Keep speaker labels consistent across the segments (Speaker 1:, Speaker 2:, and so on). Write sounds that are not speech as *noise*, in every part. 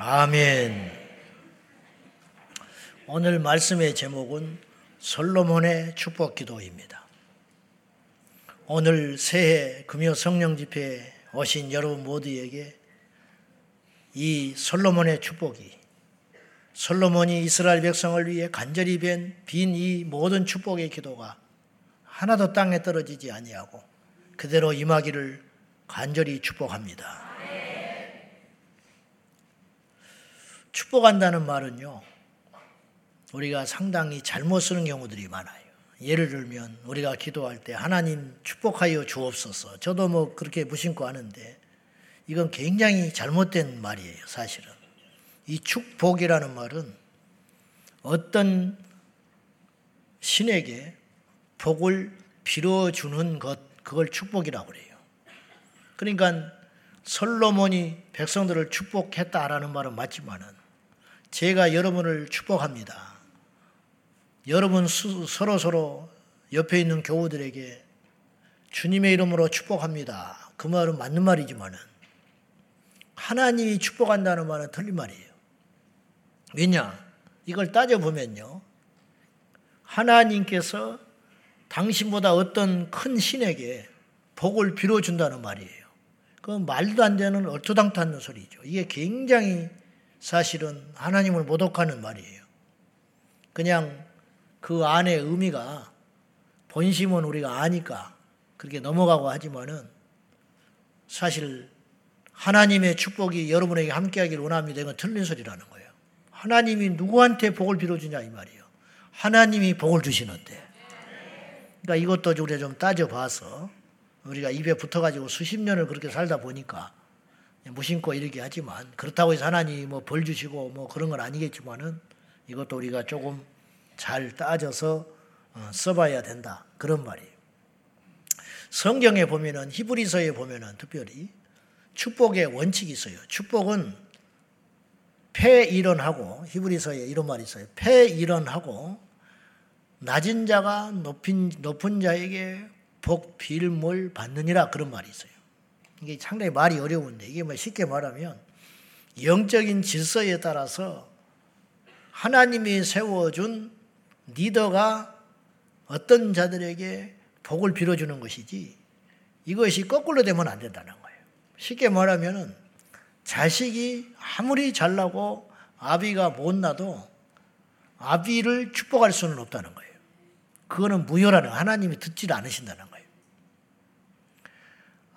Speaker 1: 아멘. 오늘 말씀의 제목은 솔로몬의 축복 기도입니다. 오늘 새해 금요 성령 집회에 오신 여러분 모두에게 이 솔로몬의 축복이 솔로몬이 이스라엘 백성을 위해 간절히 빈이 모든 축복의 기도가 하나도 땅에 떨어지지 아니하고 그대로 임하기를 간절히 축복합니다. 축복한다는 말은요, 우리가 상당히 잘못 쓰는 경우들이 많아요. 예를 들면 우리가 기도할 때 하나님 축복하여 주옵소서. 저도 뭐 그렇게 무심코 하는데 이건 굉장히 잘못된 말이에요, 사실은. 이 축복이라는 말은 어떤 신에게 복을 빌어주는 것, 그걸 축복이라고 그래요. 그러니까 솔로몬이 백성들을 축복했다라는 말은 맞지만은 제가 여러분을 축복합니다. 여러분 서로 서로 옆에 있는 교우들에게 주님의 이름으로 축복합니다. 그 말은 맞는 말이지만은 하나님이 축복한다는 말은 틀린 말이에요. 왜냐? 이걸 따져보면요. 하나님께서 당신보다 어떤 큰 신에게 복을 빌어준다는 말이에요. 그 말도 안 되는 얼토당토하는 소리죠. 이게 굉장히 사실은 하나님을 모독하는 말이에요. 그냥 그 안의 의미가 본심은 우리가 아니까 그렇게 넘어가고 하지만은 사실 하나님의 축복이 여러분에게 함께하기를 원합니다. 이건 틀린 소리라는 거예요. 하나님이 누구한테 복을 빌어주냐 이 말이에요. 하나님이 복을 주시는데. 그러니까 이것도 우리가 좀 따져봐서 우리가 입에 붙어가지고 수십 년을 그렇게 살다 보니까 무심코 이렇게 하지만 그렇다고 해서 하나님이 뭐벌 주시고 뭐 그런 건 아니겠지만은 이것도 우리가 조금 잘 따져서 어, 써봐야 된다 그런 말이에요. 성경에 보면은 히브리서에 보면은 특별히 축복의 원칙이 있어요. 축복은 폐일원하고 히브리서에 이런 말이 있어요. 폐일원하고 낮은 자가 높은 높은 자에게 복 빌물 받느니라 그런 말이 있어요. 이게 상당히 말이 어려운데 이게 뭐 쉽게 말하면 영적인 질서에 따라서 하나님이 세워준 리더가 어떤 자들에게 복을 빌어주는 것이지 이것이 거꾸로 되면 안 된다는 거예요. 쉽게 말하면 자식이 아무리 잘나고 아비가 못나도 아비를 축복할 수는 없다는 거예요. 그거는 무효라는 하나님이 듣지 않으신다는 거예요.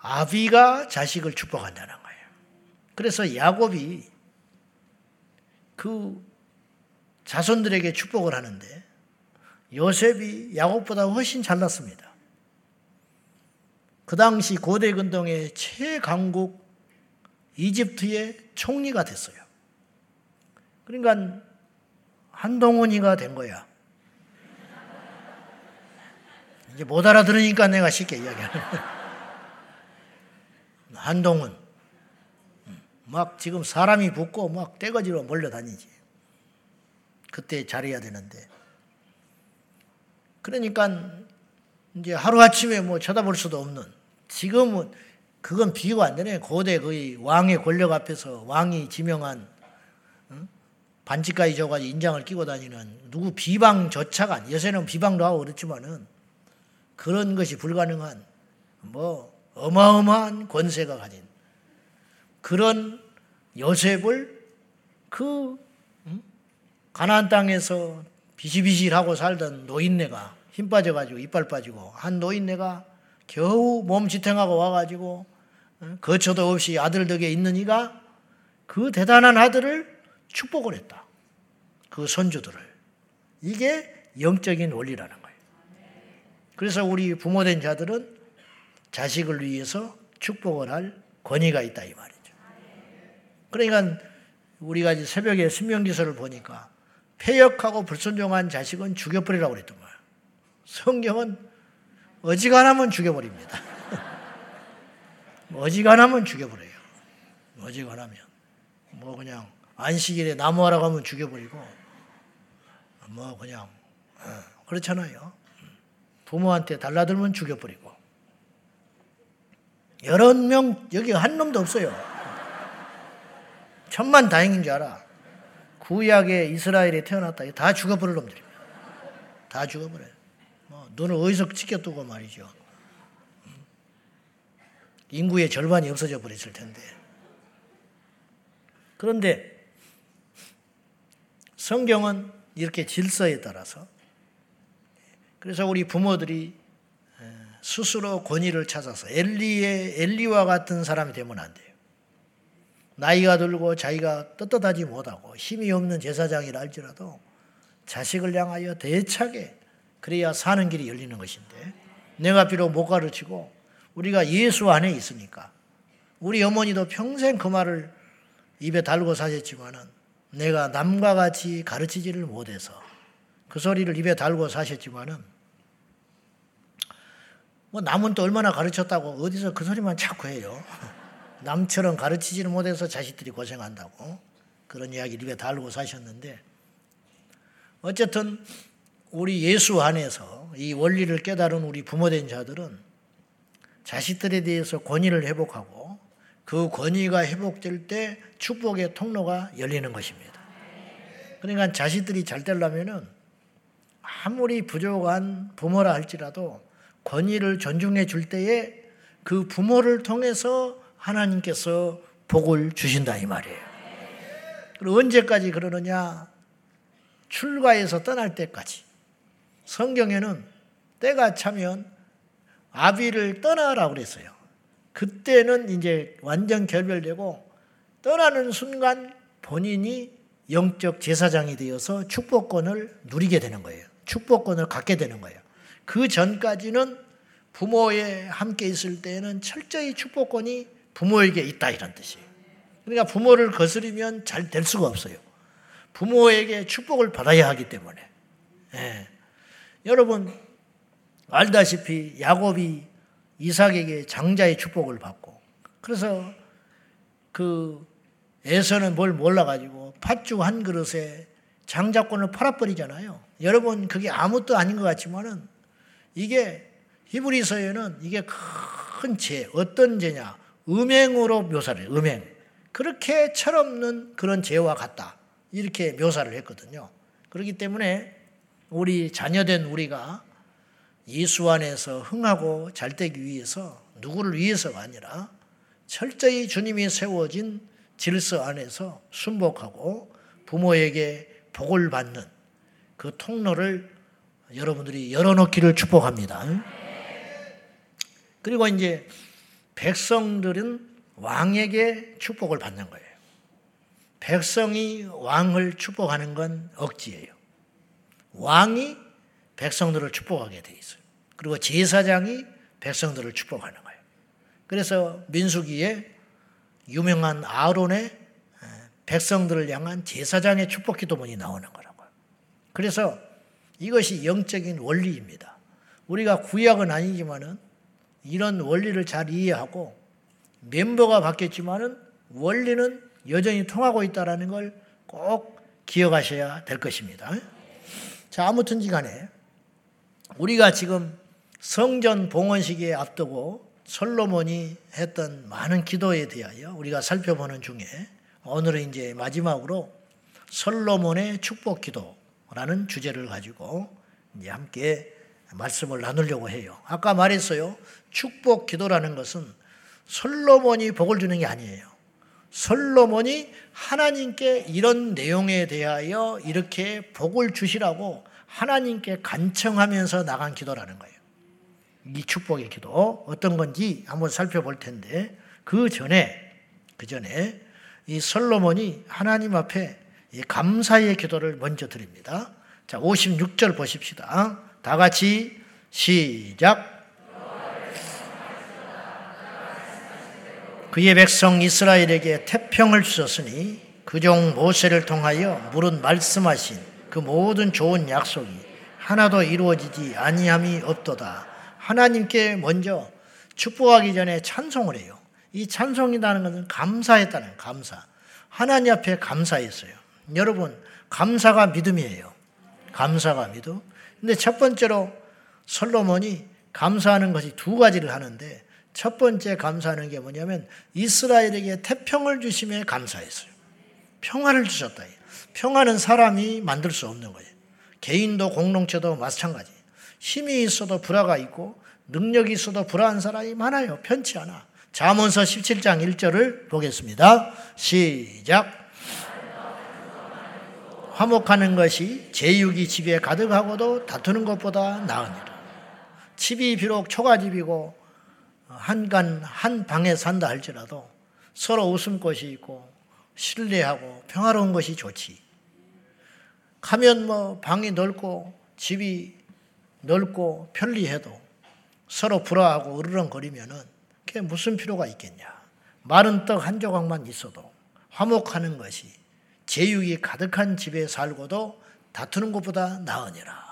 Speaker 1: 아비가 자식을 축복한다는 거예요. 그래서 야곱이 그 자손들에게 축복을 하는데 요셉이 야곱보다 훨씬 잘났습니다. 그 당시 고대 근동의 최강국 이집트의 총리가 됐어요. 그러니까 한동훈이가 된 거야. 이제 못 알아들으니까 내가 쉽게 이야기하는 거야. 한동훈. 막 지금 사람이 붙고 막 떼거지로 몰려다니지. 그때 잘해야 되는데. 그러니까 이제 하루아침에 뭐 쳐다볼 수도 없는 지금은 그건 비교가 안 되네. 고대 거의 왕의 권력 앞에서 왕이 지명한 반지까지 줘가지고 인장을 끼고 다니는 누구 비방조차가 요새는 비방도 하고 그렇지만은 그런 것이 불가능한 뭐 어마어마한 권세가 가진 그런 요셉을 그 가나안 땅에서 비실비실하고 살던 노인네가 힘 빠져가지고 이빨 빠지고 한 노인네가 겨우 몸지탱하고 와가지고 거처도 없이 아들 덕에 있는 이가 그 대단한 아들을 축복을 했다. 그 손주들을. 이게 영적인 원리라는 거예요. 그래서 우리 부모된 자들은 자식을 위해서 축복을 할 권위가 있다 이 말이죠. 그러니까 우리가 이제 새벽에 신명기서를 보니까 폐역하고 불순종한 자식은 죽여버리라고 그랬던 거예요. 성경은 어지간하면 죽여버립니다. *laughs* 어지간하면 죽여버려요. 어지간하면. 뭐 그냥 안식일에 나무하라고 하면 죽여버리고 뭐 그냥 어, 그렇잖아요. 부모한테 달라들면 죽여버리고 여러 명, 여기 한 놈도 없어요. 천만 다행인 줄 알아. 구약에 이스라엘에 태어났다. 다 죽어버릴 놈들입니다. 다 죽어버려요. 뭐, 눈을 어디서 찍혀두고 말이죠. 인구의 절반이 없어져 버렸을 텐데. 그런데 성경은 이렇게 질서에 따라서 그래서 우리 부모들이 스스로 권위를 찾아서 엘리의 엘리와 같은 사람이 되면 안 돼요. 나이가 들고 자기가 떳떳하지 못하고 힘이 없는 제사장이라 할지라도 자식을 향하여 대차게 그래야 사는 길이 열리는 것인데 내가 비록 못 가르치고 우리가 예수 안에 있으니까 우리 어머니도 평생 그 말을 입에 달고 사셨지만은 내가 남과 같이 가르치지를 못해서 그 소리를 입에 달고 사셨지만은 뭐 남은 또 얼마나 가르쳤다고 어디서 그 소리만 자꾸 해요. *laughs* 남처럼 가르치지를 못해서 자식들이 고생한다고 그런 이야기 입에 달고 사셨는데 어쨌든 우리 예수 안에서 이 원리를 깨달은 우리 부모된 자들은 자식들에 대해서 권위를 회복하고 그 권위가 회복될 때 축복의 통로가 열리는 것입니다. 그러니까 자식들이 잘 되려면은 아무리 부족한 부모라 할지라도 권위를 존중해 줄 때에 그 부모를 통해서 하나님께서 복을 주신다 이 말이에요. 그리고 언제까지 그러느냐? 출가에서 떠날 때까지. 성경에는 때가 차면 아비를 떠나라고 그랬어요. 그때는 이제 완전 결별되고 떠나는 순간 본인이 영적 제사장이 되어서 축복권을 누리게 되는 거예요. 축복권을 갖게 되는 거예요. 그 전까지는 부모에 함께 있을 때에는 철저히 축복권이 부모에게 있다 이런 뜻이에요. 그러니까 부모를 거스르면 잘 될 수가 없어요. 부모에게 축복을 받아야 하기 때문에. 예. 여러분 알다시피 야곱이 이삭에게 장자의 축복을 받고 그래서 그 에서는 뭘 몰라가지고 팥죽 한 그릇에 장자권을 팔아버리잖아요. 여러분 그게 아무것도 아닌 것 같지만은 이게 히브리서에는 이게 큰 죄, 어떤 죄냐? 음행으로 묘사를 해요. 음행. 그렇게 철없는 그런 죄와 같다. 이렇게 묘사를 했거든요. 그렇기 때문에 우리 자녀된 우리가 예수 안에서 흥하고 잘 되기 위해서 누구를 위해서가 아니라 철저히 주님이 세워진 질서 안에서 순복하고 부모에게 복을 받는 그 통로를 여러분들이 열어놓기를 축복합니다. 그리고 이제 백성들은 왕에게 축복을 받는 거예요. 백성이 왕을 축복하는 건 억지예요. 왕이 백성들을 축복하게 돼 있어요. 그리고 제사장이 백성들을 축복하는 거예요. 그래서 민수기에 유명한 아론의 백성들을 향한 제사장의 축복 기도문이 나오는 거라고요. 그래서 이것이 영적인 원리입니다. 우리가 구약은 아니지만은 이런 원리를 잘 이해하고 멤버가 바뀌었지만은 원리는 여전히 통하고 있다라는 걸 꼭 기억하셔야 될 것입니다. 자, 아무튼지 간에 우리가 지금 성전 봉헌 시기에 앞두고 솔로몬이 했던 많은 기도에 대하여 우리가 살펴보는 중에 오늘은 이제 마지막으로 솔로몬의 축복 기도 라는 주제를 가지고 이제 함께 말씀을 나누려고 해요. 아까 말했어요. 축복 기도라는 것은 솔로몬이 복을 주는 게 아니에요. 솔로몬이 하나님께 이런 내용에 대하여 이렇게 복을 주시라고 하나님께 간청하면서 나간 기도라는 거예요. 이 축복의 기도 어떤 건지 한번 살펴볼 텐데 그 전에 그 전에 이 솔로몬이 하나님 앞에 감사의 기도를 먼저 드립니다. 자, 56절 보십시다. 다 같이 시작. 그의 백성 이스라엘에게 태평을 주셨으니 그 종 모세를 통하여 물은 말씀하신 그 모든 좋은 약속이 하나도 이루어지지 아니함이 없도다. 하나님께 먼저 축복하기 전에 찬송을 해요. 이 찬송이라는 것은 감사했다는 감사. 하나님 앞에 감사했어요. 여러분, 감사가 믿음이에요. 감사가 믿음. 근데 첫 번째로 솔로몬이 감사하는 것이 두 가지를 하는데 첫 번째 감사하는 게 뭐냐면 이스라엘에게 태평을 주심에 감사했어요. 평화를 주셨다. 평화는 사람이 만들 수 없는 거예요. 개인도 공동체도 마찬가지. 힘이 있어도 불화가 있고 능력이 있어도 불화한 사람이 많아요. 편치 않아. 잠언서 17장 1절을 보겠습니다. 시작. 화목하는 것이 제육이 집에 가득하고도 다투는 것보다 나으니라. 집이 비록 초가집이고 한간 한 방에 산다 할지라도 서로 웃음꽃이 있고 신뢰하고 평화로운 것이 좋지. 가면 뭐 방이 넓고 집이 넓고 편리해도 서로 불화하고 으르렁거리면은 그게 무슨 필요가 있겠냐. 마른 떡 한 조각만 있어도 화목하는 것이 제육이 가득한 집에 살고도 다투는 것보다 나으니라.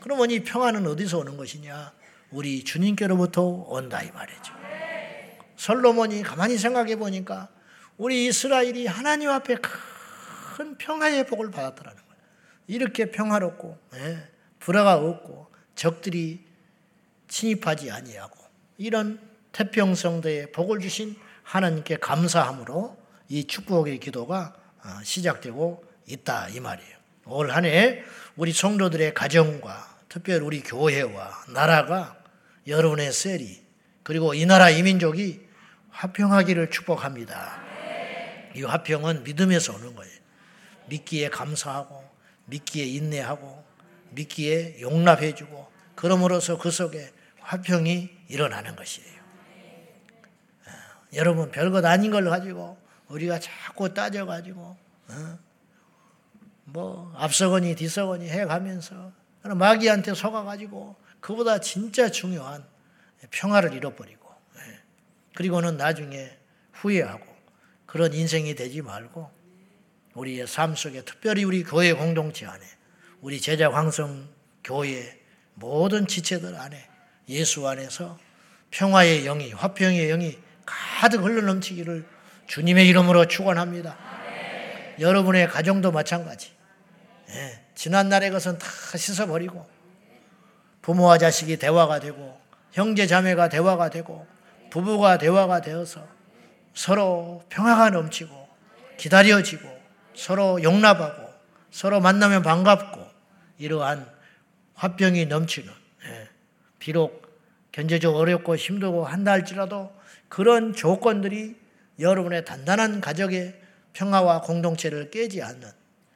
Speaker 1: 그러면 이 평화는 어디서 오는 것이냐? 우리 주님께로부터 온다 이 말이죠. 솔로몬이 가만히 생각해 보니까 우리 이스라엘이 하나님 앞에 큰 평화의 복을 받았더라는 거예요. 이렇게 평화롭고 예, 불화가 없고 적들이 침입하지 아니하고 이런 태평성대에 복을 주신 하나님께 감사함으로 이 축복의 기도가 어, 시작되고 있다 이 말이에요. 올 한 해 우리 성도들의 가정과 특별히 우리 교회와 나라가 여러분의 셀이 그리고 이 나라 이민족이 화평하기를 축복합니다. 이 화평은 믿음에서 오는 거예요. 믿기에 감사하고 믿기에 인내하고 믿기에 용납해주고 그럼으로써 그 속에 화평이 일어나는 것이에요. 어, 여러분 별것 아닌 걸 가지고 우리가 자꾸 따져가지고 어? 뭐 앞서거니 뒤서거니 해가면서 마귀한테 속아가지고 그보다 진짜 중요한 평화를 잃어버리고 예. 그리고는 나중에 후회하고 그런 인생이 되지 말고 우리의 삶 속에 특별히 우리 교회 공동체 안에 우리 제자 황성 교회 모든 지체들 안에 예수 안에서 평화의 영이 화평의 영이 가득 흘러 넘치기를 주님의 이름으로 축원합니다. 여러분의 가정도 마찬가지. 예, 지난 날의 것은 다 씻어버리고 부모와 자식이 대화가 되고 형제 자매가 대화가 되고 부부가 대화가 되어서 서로 평화가 넘치고 기다려지고 서로 용납하고 서로 만나면 반갑고 이러한 화병이 넘치는 예, 비록 경제적 어렵고 힘들고 한다 할지라도 그런 조건들이 여러분의 단단한 가족의 평화와 공동체를 깨지 않는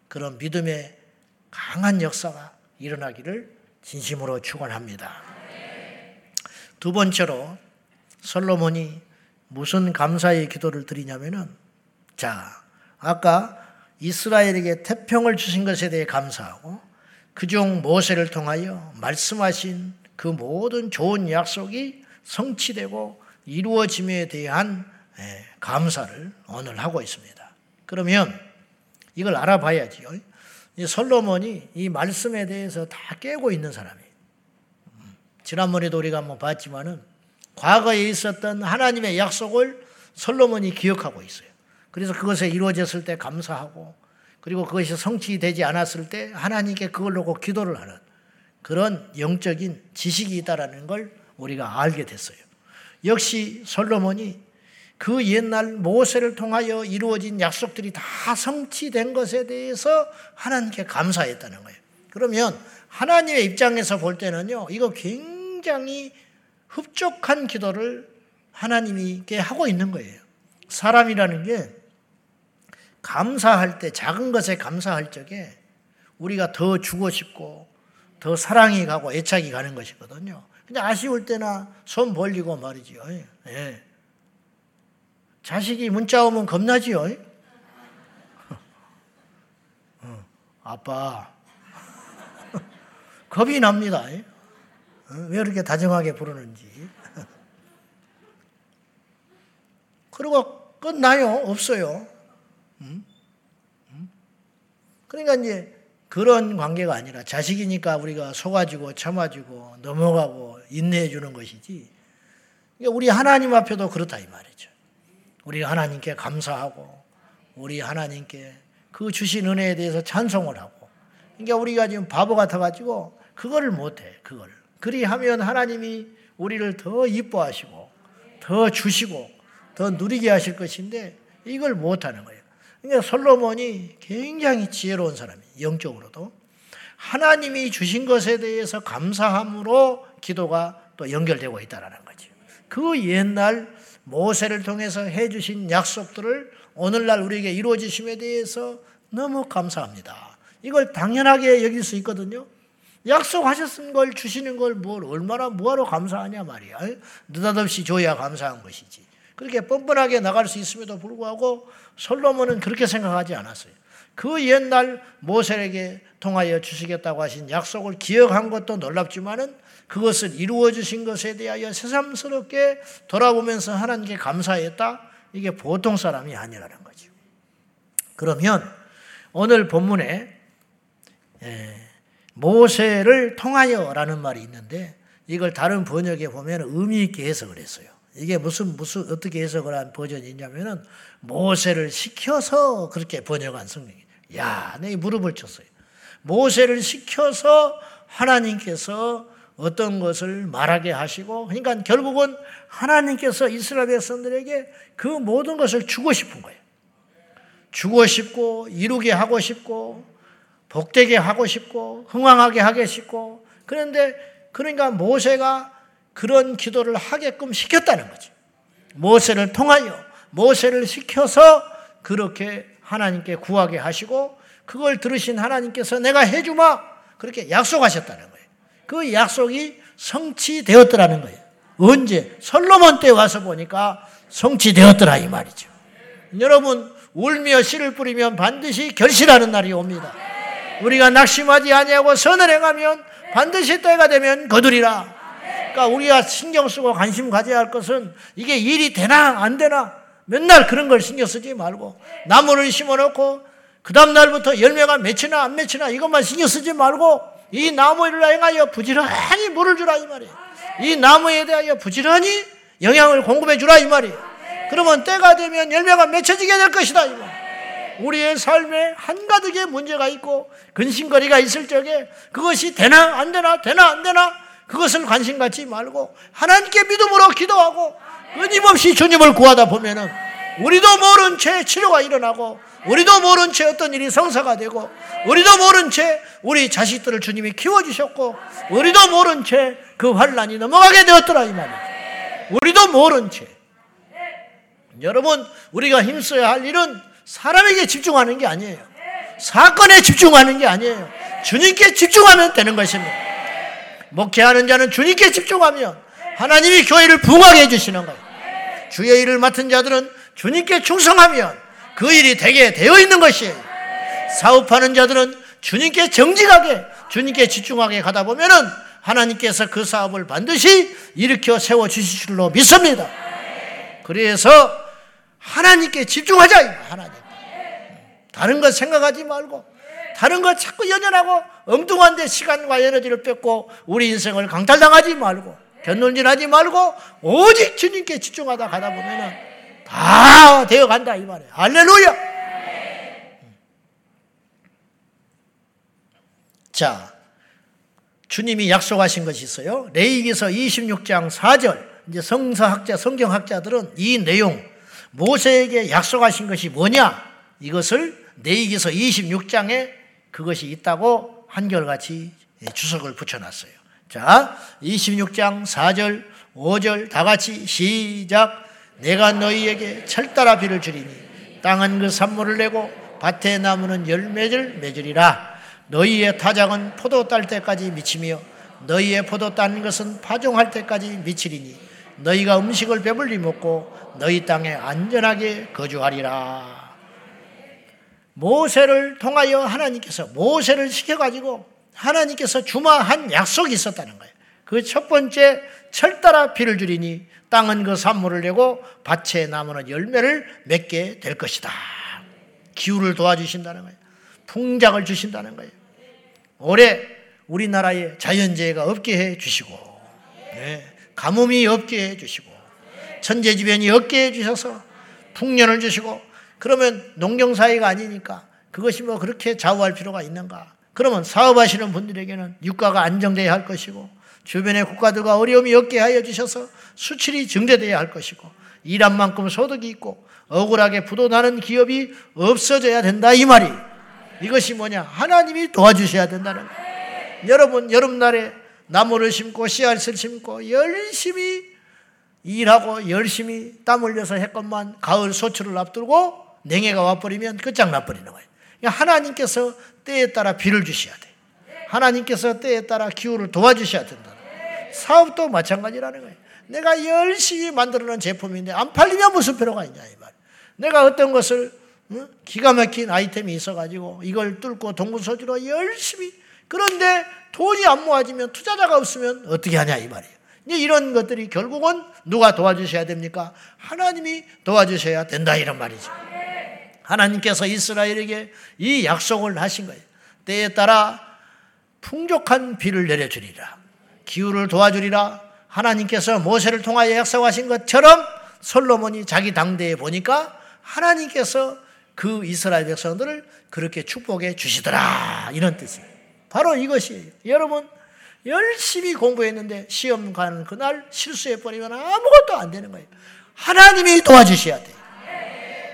Speaker 1: 그런 믿음의 강한 역사가 일어나기를 진심으로 축원합니다. 두 번째로 솔로몬이 무슨 감사의 기도를 드리냐면은 자 아까 이스라엘에게 태평을 주신 것에 대해 감사하고 그중 모세를 통하여 말씀하신 그 모든 좋은 약속이 성취되고 이루어짐에 대한 예, 감사를 오늘 하고 있습니다. 그러면 이걸 알아봐야지요. 솔로몬이 이 말씀에 대해서 다 깨고 있는 사람이에요. 음, 지난번에도 우리가 한번 봤지만은 과거에 있었던 하나님의 약속을 솔로몬이 기억하고 있어요. 그래서 그것에 이루어졌을 때 감사하고 그리고 그것이 성취되지 않았을 때 하나님께 그걸 놓고 기도를 하는 그런 영적인 지식이 있다라는 걸 우리가 알게 됐어요. 역시 솔로몬이 그 옛날 모세를 통하여 이루어진 약속들이 다 성취된 것에 대해서 하나님께 감사했다는 거예요. 그러면 하나님의 입장에서 볼 때는요, 이거 굉장히 흡족한 기도를 하나님께 하고 있는 거예요. 사람이라는 게 감사할 때, 작은 것에 감사할 적에 우리가 더 주고 싶고, 더 사랑이 가고 애착이 가는 것이거든요. 근데 아쉬울 때나 손 벌리고 말이지요. 예. 자식이 문자 오면 겁나지요. 어, 아빠. *laughs* 겁이 납니다. 어, 왜 이렇게 다정하게 부르는지. *laughs* 그리고 끝나요? 없어요. 그러니까 이제 그런 관계가 아니라 자식이니까 우리가 속아주고 참아주고 넘어가고 인내해 주는 것이지. 그러니까 우리 하나님 앞에도 그렇다 이 말이죠. 우리 하나님께 감사하고 우리 하나님께 그 주신 은혜에 대해서 찬송을 하고 그러니까 우리가 지금 바보 같아가지고 그거를 못해 그걸 그리하면 하나님이 우리를 더 이뻐하시고 더 주시고 더 누리게 하실 것인데 이걸 못하는 거예요. 그러니까 솔로몬이 굉장히 지혜로운 사람이에요. 영적으로도. 하나님이 주신 것에 대해서 감사함으로 기도가 또 연결되고 있다는 거죠. 그 옛날 모세를 통해서 해주신 약속들을 오늘날 우리에게 이루어지심에 대해서 너무 감사합니다. 이걸 당연하게 여길 수 있거든요. 약속하셨은 걸 주시는 걸 뭘 얼마나 뭐하러 감사하냐 말이야. 느닷없이 줘야 감사한 것이지. 그렇게 뻔뻔하게 나갈 수 있음에도 불구하고 솔로몬은 그렇게 생각하지 않았어요. 그 옛날 모세에게 통하여 주시겠다고 하신 약속을 기억한 것도 놀랍지만은 그것을 이루어 주신 것에 대하여 새삼스럽게 돌아보면서 하나님께 감사했다. 이게 보통 사람이 아니라는 거죠. 그러면 오늘 본문에 모세를 통하여라는 말이 있는데 이걸 다른 번역에 보면 의미 있게 해석을 했어요. 이게 무슨 무슨 어떻게 해석을 한 버전이 있냐면은 모세를 시켜서 그렇게 번역한 성경이. 야, 내 무릎을 쳤어요. 모세를 시켜서 하나님께서 어떤 것을 말하게 하시고, 그러니까 결국은 하나님께서 이스라엘 백성들에게 그 모든 것을 주고 싶은 거예요. 주고 싶고, 이루게 하고 싶고, 복되게 하고 싶고, 흥왕하게 하게 싶고, 그런데 그러니까 모세가 그런 기도를 하게끔 시켰다는 거죠. 모세를 통하여, 모세를 시켜서 그렇게 하나님께 구하게 하시고, 그걸 들으신 하나님께서 내가 해주마! 그렇게 약속하셨다는 거예요. 그 약속이 성취되었더라는 거예요. 언제? 솔로몬 때 와서 보니까 성취되었더라 이 말이죠. 여러분 울며 씨를 뿌리면 반드시 결실하는 날이 옵니다. 우리가 낙심하지 아니하고 선을 행하면 반드시 때가 되면 거두리라. 그러니까 우리가 신경 쓰고 관심 가져야 할 것은 이게 일이 되나 안 되나 맨날 그런 걸 신경 쓰지 말고 나무를 심어놓고 그 다음 날부터 열매가 맺히나 안 맺히나 이것만 신경 쓰지 말고 이 나무를 행하여 부지런히 물을 주라 이 말이에요. 이 나무에 대하여 부지런히 영양을 공급해 주라 이 말이에요. 그러면 때가 되면 열매가 맺혀지게 될 것이다 이 말. 우리의 삶에 한가득의 문제가 있고 근심거리가 있을 적에 그것이 되나 안 되나 되나 안 되나 그것을 관심 갖지 말고 하나님께 믿음으로 기도하고 끊임없이 주님을 구하다 보면은 우리도 모른 채 치료가 일어나고 우리도 모른 채 어떤 일이 성사가 되고 우리도 모른 채 우리 자식들을 주님이 키워주셨고 우리도 모른 채 그 환란이 넘어가게 되었더라 이 말이에요. 우리도 모른 채. 여러분 우리가 힘써야 할 일은 사람에게 집중하는 게 아니에요. 사건에 집중하는 게 아니에요. 주님께 집중하면 되는 것입니다. 목회하는 자는 주님께 집중하면 하나님이 교회를 부흥하게 해주시는 거예요. 주의 일을 맡은 자들은 주님께 충성하면 그 일이 되게 되어 있는 것이에요. 사업하는 자들은 주님께 정직하게, 주님께 집중하게 가다 보면은 하나님께서 그 사업을 반드시 일으켜 세워 주실 줄로 믿습니다. 그래서 하나님께 집중하자. 하나님. 다른 것 생각하지 말고 다른 것 자꾸 연연하고 엉뚱한 데 시간과 에너지를 뺏고 우리 인생을 강탈당하지 말고 견눈질하지 말고 오직 주님께 집중하다 가다 보면은 다 되어 간다 이 말이에요. 할렐루야. 자, 주님이 약속하신 것이 있어요. 레이기서 26장 4절. 이제 성서학자, 성경학자들은 이 내용 모세에게 약속하신 것이 뭐냐? 이것을 레이기서 26장에 그것이 있다고 한결같이 주석을 붙여놨어요. 자, 26장 4절, 5절 다 같이 시작. 내가 너희에게 철따라 비를 주리니 땅은 그 산물을 내고 밭에 나무는 열매를 맺으리라 너희의 타작은 포도 딸 때까지 미치며 너희의 포도 딴 것은 파종할 때까지 미치리니 너희가 음식을 배불리 먹고 너희 땅에 안전하게 거주하리라 모세를 통하여 하나님께서 모세를 시켜가지고 하나님께서 주마한 약속이 있었다는 거예요. 그 첫 번째 철따라 비를 주리니 땅은 그 산물을 내고 밭에 나무는 열매를 맺게 될 것이다. 기후를 도와주신다는 거예요. 풍작을 주신다는 거예요. 올해 우리나라에 자연재해가 없게 해 주시고, 네, 가뭄이 없게 해 주시고, 천재지변이 없게 해 주셔서 풍년을 주시고, 그러면 농경사회가 아니니까 그것이 뭐 그렇게 좌우할 필요가 있는가? 그러면 사업하시는 분들에게는 유가가 안정돼야 할 것이고, 주변의 국가들과 어려움이 없게 하여 주셔서 수출이 증대되어야 할 것이고 일한 만큼 소득이 있고 억울하게 부도나는 기업이 없어져야 된다 이 말이. 이것이 뭐냐? 하나님이 도와주셔야 된다는 거예요. 여러분 여름날에 나무를 심고 씨앗을 심고 열심히 일하고 열심히 땀 흘려서 했건만 가을 소출을 앞두고 냉해가 와버리면 끝장나버리는 거예요. 그러니까 하나님께서 때에 따라 비를 주셔야 돼. 하나님께서 때에 따라 기후를 도와주셔야 된다. 사업도 마찬가지라는 거예요. 내가 열심히 만들어놓은 제품인데 안 팔리면 무슨 필요가 있냐 이 말. 내가 어떤 것을 기가 막힌 아이템이 있어가지고 이걸 뚫고 동부서주로 열심히 그런데 돈이 안 모아지면 투자자가 없으면 어떻게 하냐 이 말이에요. 이런 것들이 결국은 누가 도와주셔야 됩니까? 하나님이 도와주셔야 된다 이런 말이죠. 하나님께서 이스라엘에게 이 약속을 하신 거예요. 때에 따라 풍족한 비를 내려주리라. 기후를 도와주리라. 하나님께서 모세를 통하여 약속하신 것처럼 솔로몬이 자기 당대에 보니까 하나님께서 그 이스라엘 백성들을 그렇게 축복해 주시더라. 이런 뜻이에요. 바로 이것이에요. 여러분, 열심히 공부했는데 시험 가는 그날 실수해 버리면 아무것도 안 되는 거예요. 하나님이 도와주셔야 돼요.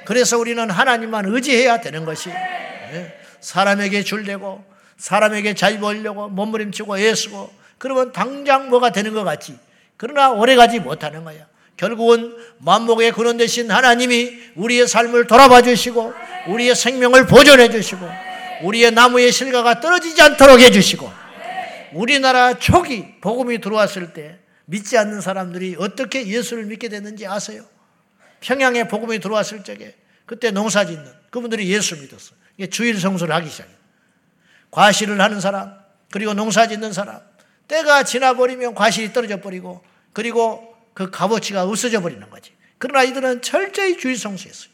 Speaker 1: 그래서 우리는 하나님만 의지해야 되는 것이 예. 사람에게 줄대고 사람에게 잘 보이려고 몸부림치고 애쓰고 그러면 당장 뭐가 되는 것 같지. 그러나 오래가지 못하는 거야. 결국은 만목의 근원 되신 하나님이 우리의 삶을 돌아봐 주시고 우리의 생명을 보존해 주시고 우리의 나무의 실과가 떨어지지 않도록 해 주시고 우리나라 초기 복음이 들어왔을 때 믿지 않는 사람들이 어떻게 예수를 믿게 됐는지 아세요? 평양에 복음이 들어왔을 적에 그때 농사 짓는 그분들이 예수 믿었어. 주일 성수를 하기 시작해. 과실을 하는 사람, 그리고 농사 짓는 사람, 때가 지나버리면 과실이 떨어져 버리고, 그리고 그 값어치가 없어져 버리는 거지. 그러나 이들은 철저히 주일 성수했어요.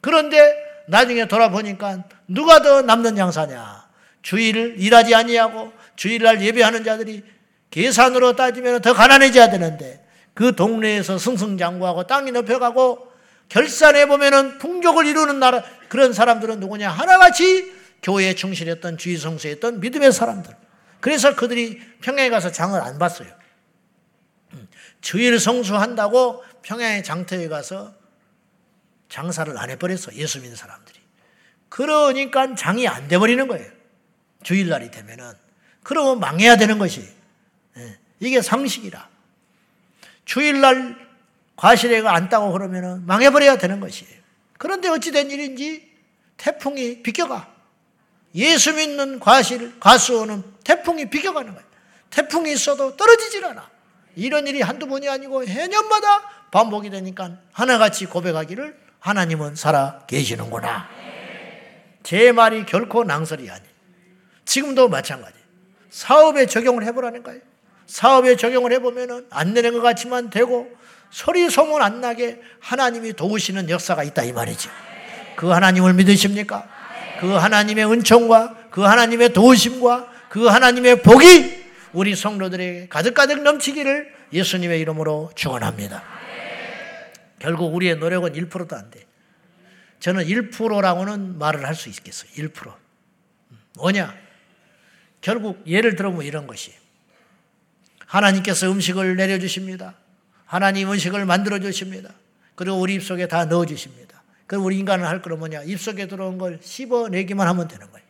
Speaker 1: 그런데 나중에 돌아보니까 누가 더 남는 양사냐? 주일을 일하지 아니하고 주일날 예배하는 자들이 계산으로 따지면 더 가난해져야 되는데 그 동네에서 승승장구하고 땅이 높여가고 결산해 보면은 풍족을 이루는 나라 그런 사람들은 누구냐 하나같이 교회에 충실했던 주의 성수했던 믿음의 사람들. 그래서 그들이 평양에 가서 장을 안 봤어요. 음, 주일 성수한다고 평양의 장터에 가서 장사를 안 해버렸어. 예수 믿는 사람들이. 그러니까 장이 안 돼버리는 거예요. 주일날이 되면은. 그러면 망해야 되는 것이. 예, 이게 상식이라. 주일날 과실회가 안 따고 그러면 망해버려야 되는 것이에요. 그런데 어찌된 일인지 태풍이 비껴가. 예수 믿는 과실, 과수원은 태풍이 비껴가는 거예요. 태풍이 있어도 떨어지질 않아. 이런 일이 한두 번이 아니고 해년마다 반복이 되니까 하나같이 고백하기를 하나님은 살아 계시는구나. 제 말이 결코 낭설이 아니에요. 지금도 마찬가지. 사업에 적용을 해보라는 거예요. 사업에 적용을 해보면 안 되는 것 같지만 되고 소리 소문 안 나게 하나님이 도우시는 역사가 있다 이 말이죠. 그 하나님을 믿으십니까? 그 하나님의 은총과 그 하나님의 도우심과 그 하나님의 복이 우리 성도들에게 가득가득 넘치기를 예수님의 이름으로 축원합니다. 결국 우리의 노력은 1%도 안 돼. 저는 1%라고는 말을 할 수 있겠어요. 1%. 뭐냐? 결국 예를 들어 뭐 이런 것이 하나님께서 음식을 내려주십니다. 하나님 음식을 만들어 주십니다. 그리고 우리 입속에 다 넣어 주십니다. 그럼 우리 인간은 할 거는 뭐냐? 입속에 들어온 걸 씹어내기만 하면 되는 거예요.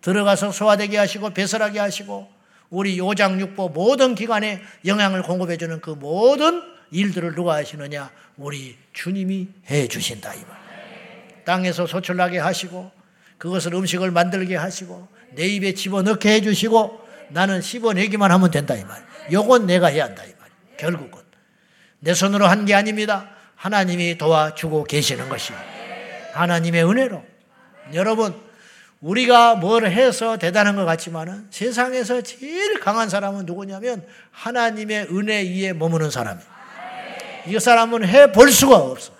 Speaker 1: 들어가서 소화되게 하시고 배설하게 하시고 우리 요장육보 모든 기관에 영양을 공급해 주는 그 모든 일들을 누가 하시느냐? 우리 주님이 해 주신다 이 말. 땅에서 소출나게 하시고 그것을 음식을 만들게 하시고 내 입에 집어넣게 해 주시고 나는 씹어내기만 하면 된다 이 말. 요건 내가 해야 한다 이 말. 결국은 내 손으로 한 게 아닙니다. 하나님이 도와주고 계시는 것입니다. 하나님의 은혜로. 여러분, 우리가 뭘 해서 대단한 것 같지만은 세상에서 제일 강한 사람은 누구냐면 하나님의 은혜 위에 머무는 사람이에요. 이 사람은 해 볼 수가 없어.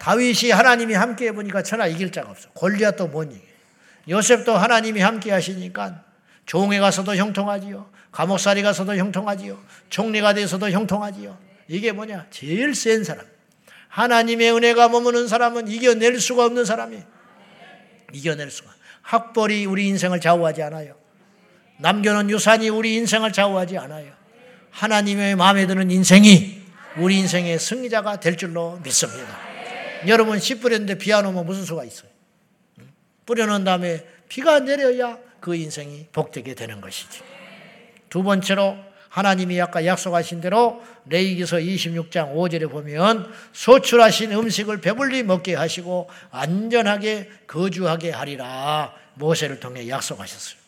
Speaker 1: 다윗이 하나님이 함께 해보니까 천하 이길 자가 없어. 골리앗도 못 이겨. 요셉도 하나님이 함께 하시니까 종에 가서도 형통하지요. 감옥살이 가서도 형통하지요. 총리가 돼서도 형통하지요. 이게 뭐냐? 제일 센 사람. 하나님의 은혜가 머무는 사람은 이겨낼 수가 없는 사람이에요. 이겨낼 수가. 학벌이 우리 인생을 좌우하지 않아요. 남겨놓은 유산이 우리 인생을 좌우하지 않아요. 하나님의 마음에 드는 인생이 우리 인생의 승리자가 될 줄로 믿습니다. 여러분 씨 뿌렸는데 비 안 오면 무슨 수가 있어요? 뿌려놓은 다음에 비가 내려야 그 인생이 복되게 되는 것이지. 두 번째로 하나님이 아까 약속하신 대로 레이기서 26장 5절에 보면 소출하신 음식을 배불리 먹게 하시고 안전하게 거주하게 하리라 모세를 통해 약속하셨어요.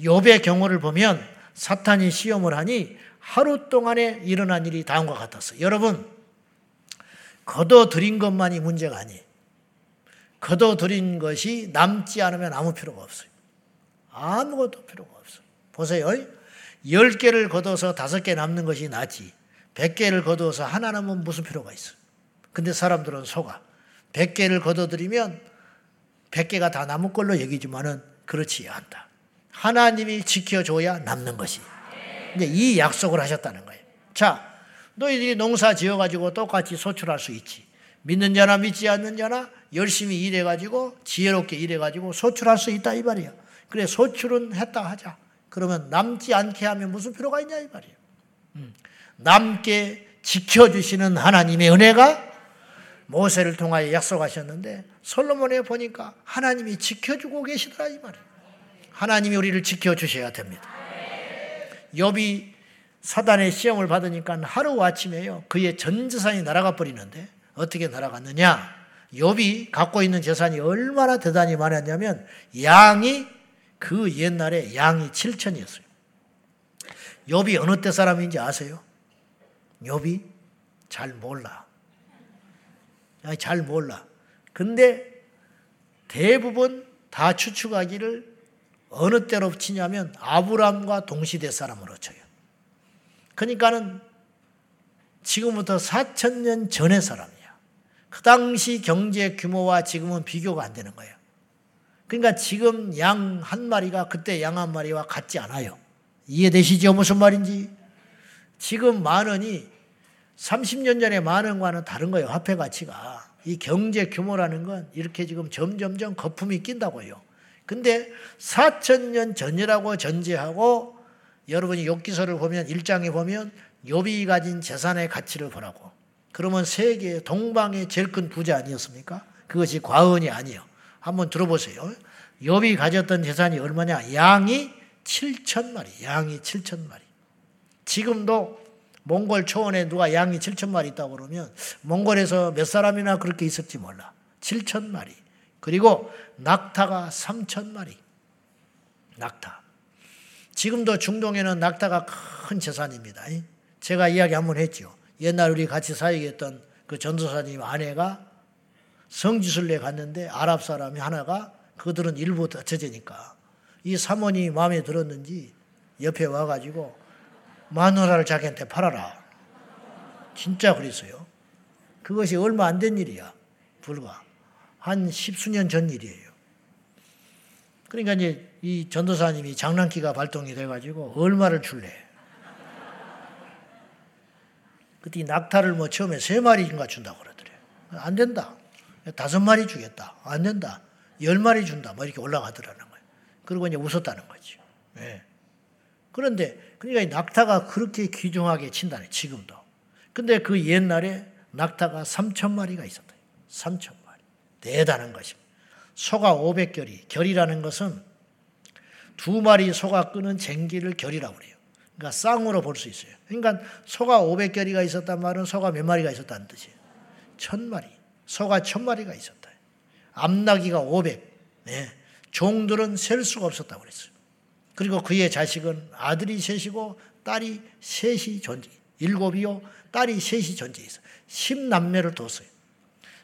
Speaker 1: 욥의 경우를 보면 사탄이 시험을 하니 하루 동안에 일어난 일이 다음과 같았어요. 여러분 걷어들인 것만이 문제가 아니에요. 걷어들인 것이 남지 않으면 아무 필요가 없어요. 아무것도 필요가 없어요. 보세요. 10개를 걷어서 5개 남는 것이 낫지. 100개를 걷어서 하나 남으면 무슨 필요가 있어. 근데 사람들은 속아. 100개를 걷어들이면 100개가 다 남은 걸로 여기지만은 그렇지 않다. 하나님이 지켜줘야 남는 것이. 이제 이 약속을 하셨다는 거예요. 자, 너희들이 농사 지어가지고 똑같이 소출할 수 있지. 믿는 자나 믿지 않는 자나 열심히 일해가지고 지혜롭게 일해가지고 소출할 수 있다 이 말이야. 그래 소출은 했다 하자. 그러면 남지 않게 하면 무슨 필요가 있냐 이 말이에요. 음. 남게 지켜주시는 하나님의 은혜가 모세를 통하여 약속하셨는데 솔로몬에 보니까 하나님이 지켜주고 계시더라 이 말이에요. 하나님이 우리를 지켜주셔야 됩니다. 욥이 사단의 시험을 받으니까 하루 아침에요 그의 전 재산이 날아가 버리는데 어떻게 날아갔느냐? 욥이 갖고 있는 재산이 얼마나 대단히 많았냐면 양이 그 옛날에 양이 7천이었어요. 욥이 어느 때 사람인지 아세요? 욥이 잘 몰라. 잘 몰라. 근데 대부분 다 추측하기를 어느 때로 치냐면 아브람과 동시대 사람으로 쳐요. 그러니까는 지금부터 4천 년 전의 사람이야. 그 당시 경제 규모와 지금은 비교가 안 되는 거예요. 그러니까 지금 양 한 마리가 그때 양 한 마리와 같지 않아요. 이해되시죠? 무슨 말인지? 지금 만 원이 30년 전에 만 원과는 다른 거예요. 화폐 가치가. 이 경제 규모라는 건 이렇게 지금 점점점 거품이 낀다고요. 근데 4천년 전이라고 전제하고 여러분이 욥기서를 보면 1장에 보면 욥이 가진 재산의 가치를 보라고. 그러면 세계 동방의 제일 큰 부자 아니었습니까? 그것이 과언이 아니에요. 한번 들어보세요. 욥이 가졌던 재산이 얼마냐? 양이 7천 마리. 양이 7천 마리. 지금도 몽골 초원에 누가 양이 7천 마리 있다고 그러면 몽골에서 몇 사람이나 그렇게 있을지 몰라. 7천 마리. 그리고 낙타가 3천 마리. 낙타. 지금도 중동에는 낙타가 큰 재산입니다. 제가 이야기 한번 했죠. 옛날 우리 같이 사역했던 그 전도사님 아내가 성지순례 갔는데 아랍 사람이 하나가 그들은 일부 저제니까 이 사모님이 마음에 들었는지 옆에 와가지고 마누라를 자기한테 팔아라. 진짜 그랬어요. 그것이 얼마 안 된 일이야. 불과. 한 십수년 전 일이에요. 그러니까 이제 이 전도사님이 장난기가 발동이 돼가지고 얼마를 줄래? 그때 낙타를 뭐 처음에 세 마리인가 준다고 그러더래요. 안 된다. 다섯 마리 주겠다. 안 된다. 열 마리 준다. 뭐 이렇게 올라가더라는 거예요. 그리고 이제 웃었다는 거죠. 네. 그런데 그러니까 이 낙타가 그렇게 귀중하게 친다네 지금도. 근데 그 옛날에 낙타가 3천 마리가 있었다. 3천 마리. 대단한 것입니다. 소가 500결이. 결이라는 것은 두 마리 소가 끄는 쟁기를 결이라고 그래요. 그러니까 쌍으로 볼 수 있어요. 그러니까 소가 500결이가 있었단 말은 소가 몇 마리가 있었다는 뜻이에요. 천 마리. 소가 천 마리가 있었다. 암나기가 500. 네. 종들은 셀 수가 없었다고 그랬어요. 그리고 그의 자식은 아들이 셋이고 딸이 셋이 존재. 일곱이요. 딸이 셋이 존재했어. 십남매를 뒀어요.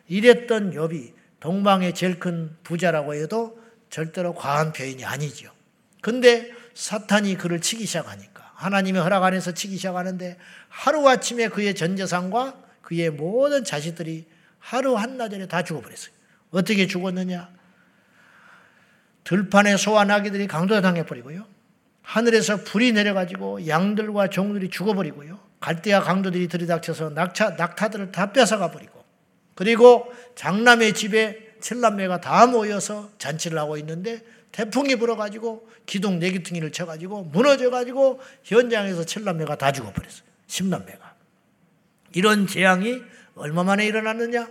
Speaker 1: 이랬던 욥이 동방의 제일 큰 부자라고 해도 절대로 과한 표현이 아니죠. 근데 사탄이 그를 치기 시작하니까 하나님의 허락 안에서 치기 시작하는데 하루아침에 그의 전 재산과 그의 모든 자식들이 하루 한나절에 다 죽어버렸어요. 어떻게 죽었느냐? 들판에 소와 나귀들이 강도당해 버리고요. 하늘에서 불이 내려가지고 양들과 종들이 죽어버리고요. 갈대와 강도들이 들이닥쳐서 낙차, 낙타들을 다 뺏어가 버리고 그리고 장남의 집에 칠남매가 다 모여서 잔치를 하고 있는데 태풍이 불어가지고 기둥 네기퉁이를 쳐가지고 무너져가지고 현장에서 칠남매가 다 죽어버렸어요. 십남매가. 이런 재앙이 얼마 만에 일어났느냐?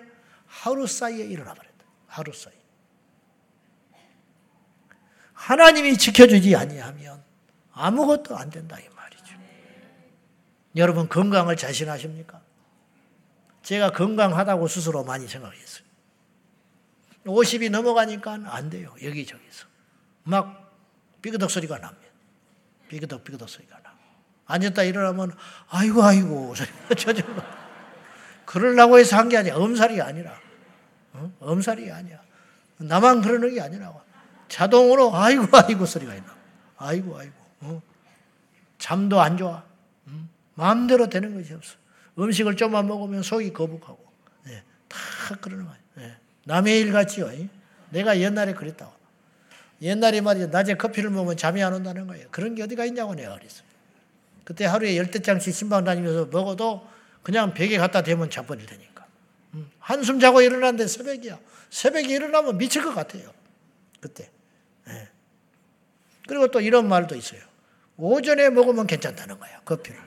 Speaker 1: 하루 사이에 일어나 버렸다. 하루 사이. 하나님이 지켜주지 아니하면 아무것도 안 된다 이 말이죠. 여러분 건강을 자신하십니까? 제가 건강하다고 스스로 많이 생각했어요. 50이 넘어가니까 안 돼요. 여기저기서. 막 삐그덕 소리가 납니다. 삐그덕 삐그덕 소리가 나. 앉았다 일어나면 아이고 아이고 *laughs* 소리가 그러려고 해서 한 게 아니야. 엄살이 아니라. 어? 엄살이 아니야. 나만 그러는 게 아니라고. 자동으로 아이고 아이고 소리가 있나. 아이고 아이고. 어? 잠도 안 좋아. 음? 마음대로 되는 것이 없어. 음식을 좀만 먹으면 속이 거북하고. 예, 다 그러는 거야. 예. 남의 일 같지요. 내가 옛날에 그랬다고. 옛날에 말이죠. 낮에 커피를 먹으면 잠이 안 온다는 거예요. 그런 게 어디가 있냐고 내가 그랬어요. 그때 하루에 열대 장씩 신방 다니면서 먹어도 그냥 벽에 갖다 대면 자버릴 테니까. 음. 한숨 자고 일어났는데 새벽이야. 새벽에 일어나면 미칠 것 같아요. 그때. 예. 그리고 또 이런 말도 있어요. 오전에 먹으면 괜찮다는 거야. 커피를.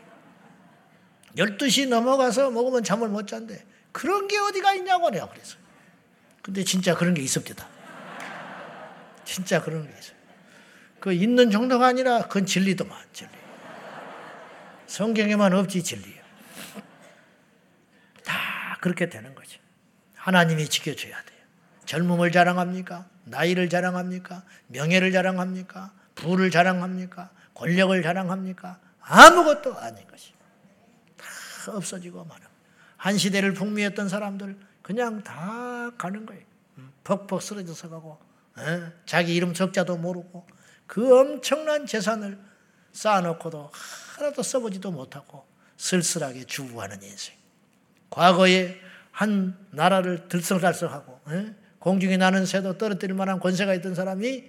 Speaker 1: 12시 넘어가서 먹으면 잠을 못 잔대. 그런 게 어디가 있냐고 내가 그랬어요. 근데 진짜 그런 게 있습니다. 진짜 그런 게 있어요. 그 있는 정도가 아니라 그건 진리도만, 진리. 성경에만 없지. 다 그렇게 되는 거죠. 하나님이 지켜줘야 돼요. 젊음을 자랑합니까? 나이를 자랑합니까? 명예를 자랑합니까? 부를 자랑합니까? 권력을 자랑합니까? 아무것도 아닌 것이. 다 없어지고 마는. 한 시대를 풍미했던 사람들 그냥 다 가는 거예요. 음, 퍽퍽 쓰러져서 가고 에? 자기 이름 적자도 모르고 그 엄청난 재산을 쌓아놓고도 하나도 써보지도 못하고 쓸쓸하게 주부하는 인생. 과거에 한 나라를 들썩달썩하고 에? 공중에 나는 새도 떨어뜨릴 만한 권세가 있던 사람이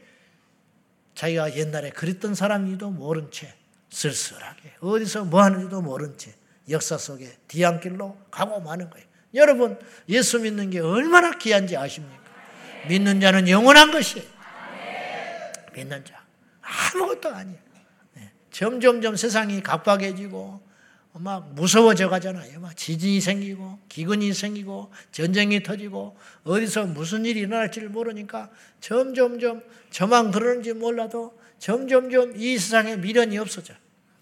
Speaker 1: 자기가 옛날에 그랬던 사람이도 모른 채 쓸쓸하게 어디서 뭐 하는지도 모른 채 역사 속에 뒤안길로 가고 마는 거예요. 여러분, 예수 믿는 게 얼마나 귀한지 아십니까? 믿는 자는 영원한 것이에요. 믿는 자. 아무것도 아니에요. 네. 점점점 세상이 각박해지고 막 무서워져 가잖아요. 막 지진이 생기고 기근이 생기고 전쟁이 터지고 어디서 무슨 일이 일어날지를 모르니까 점점점 저만 그러는지 몰라도 점점점 이 세상에 미련이 없어져.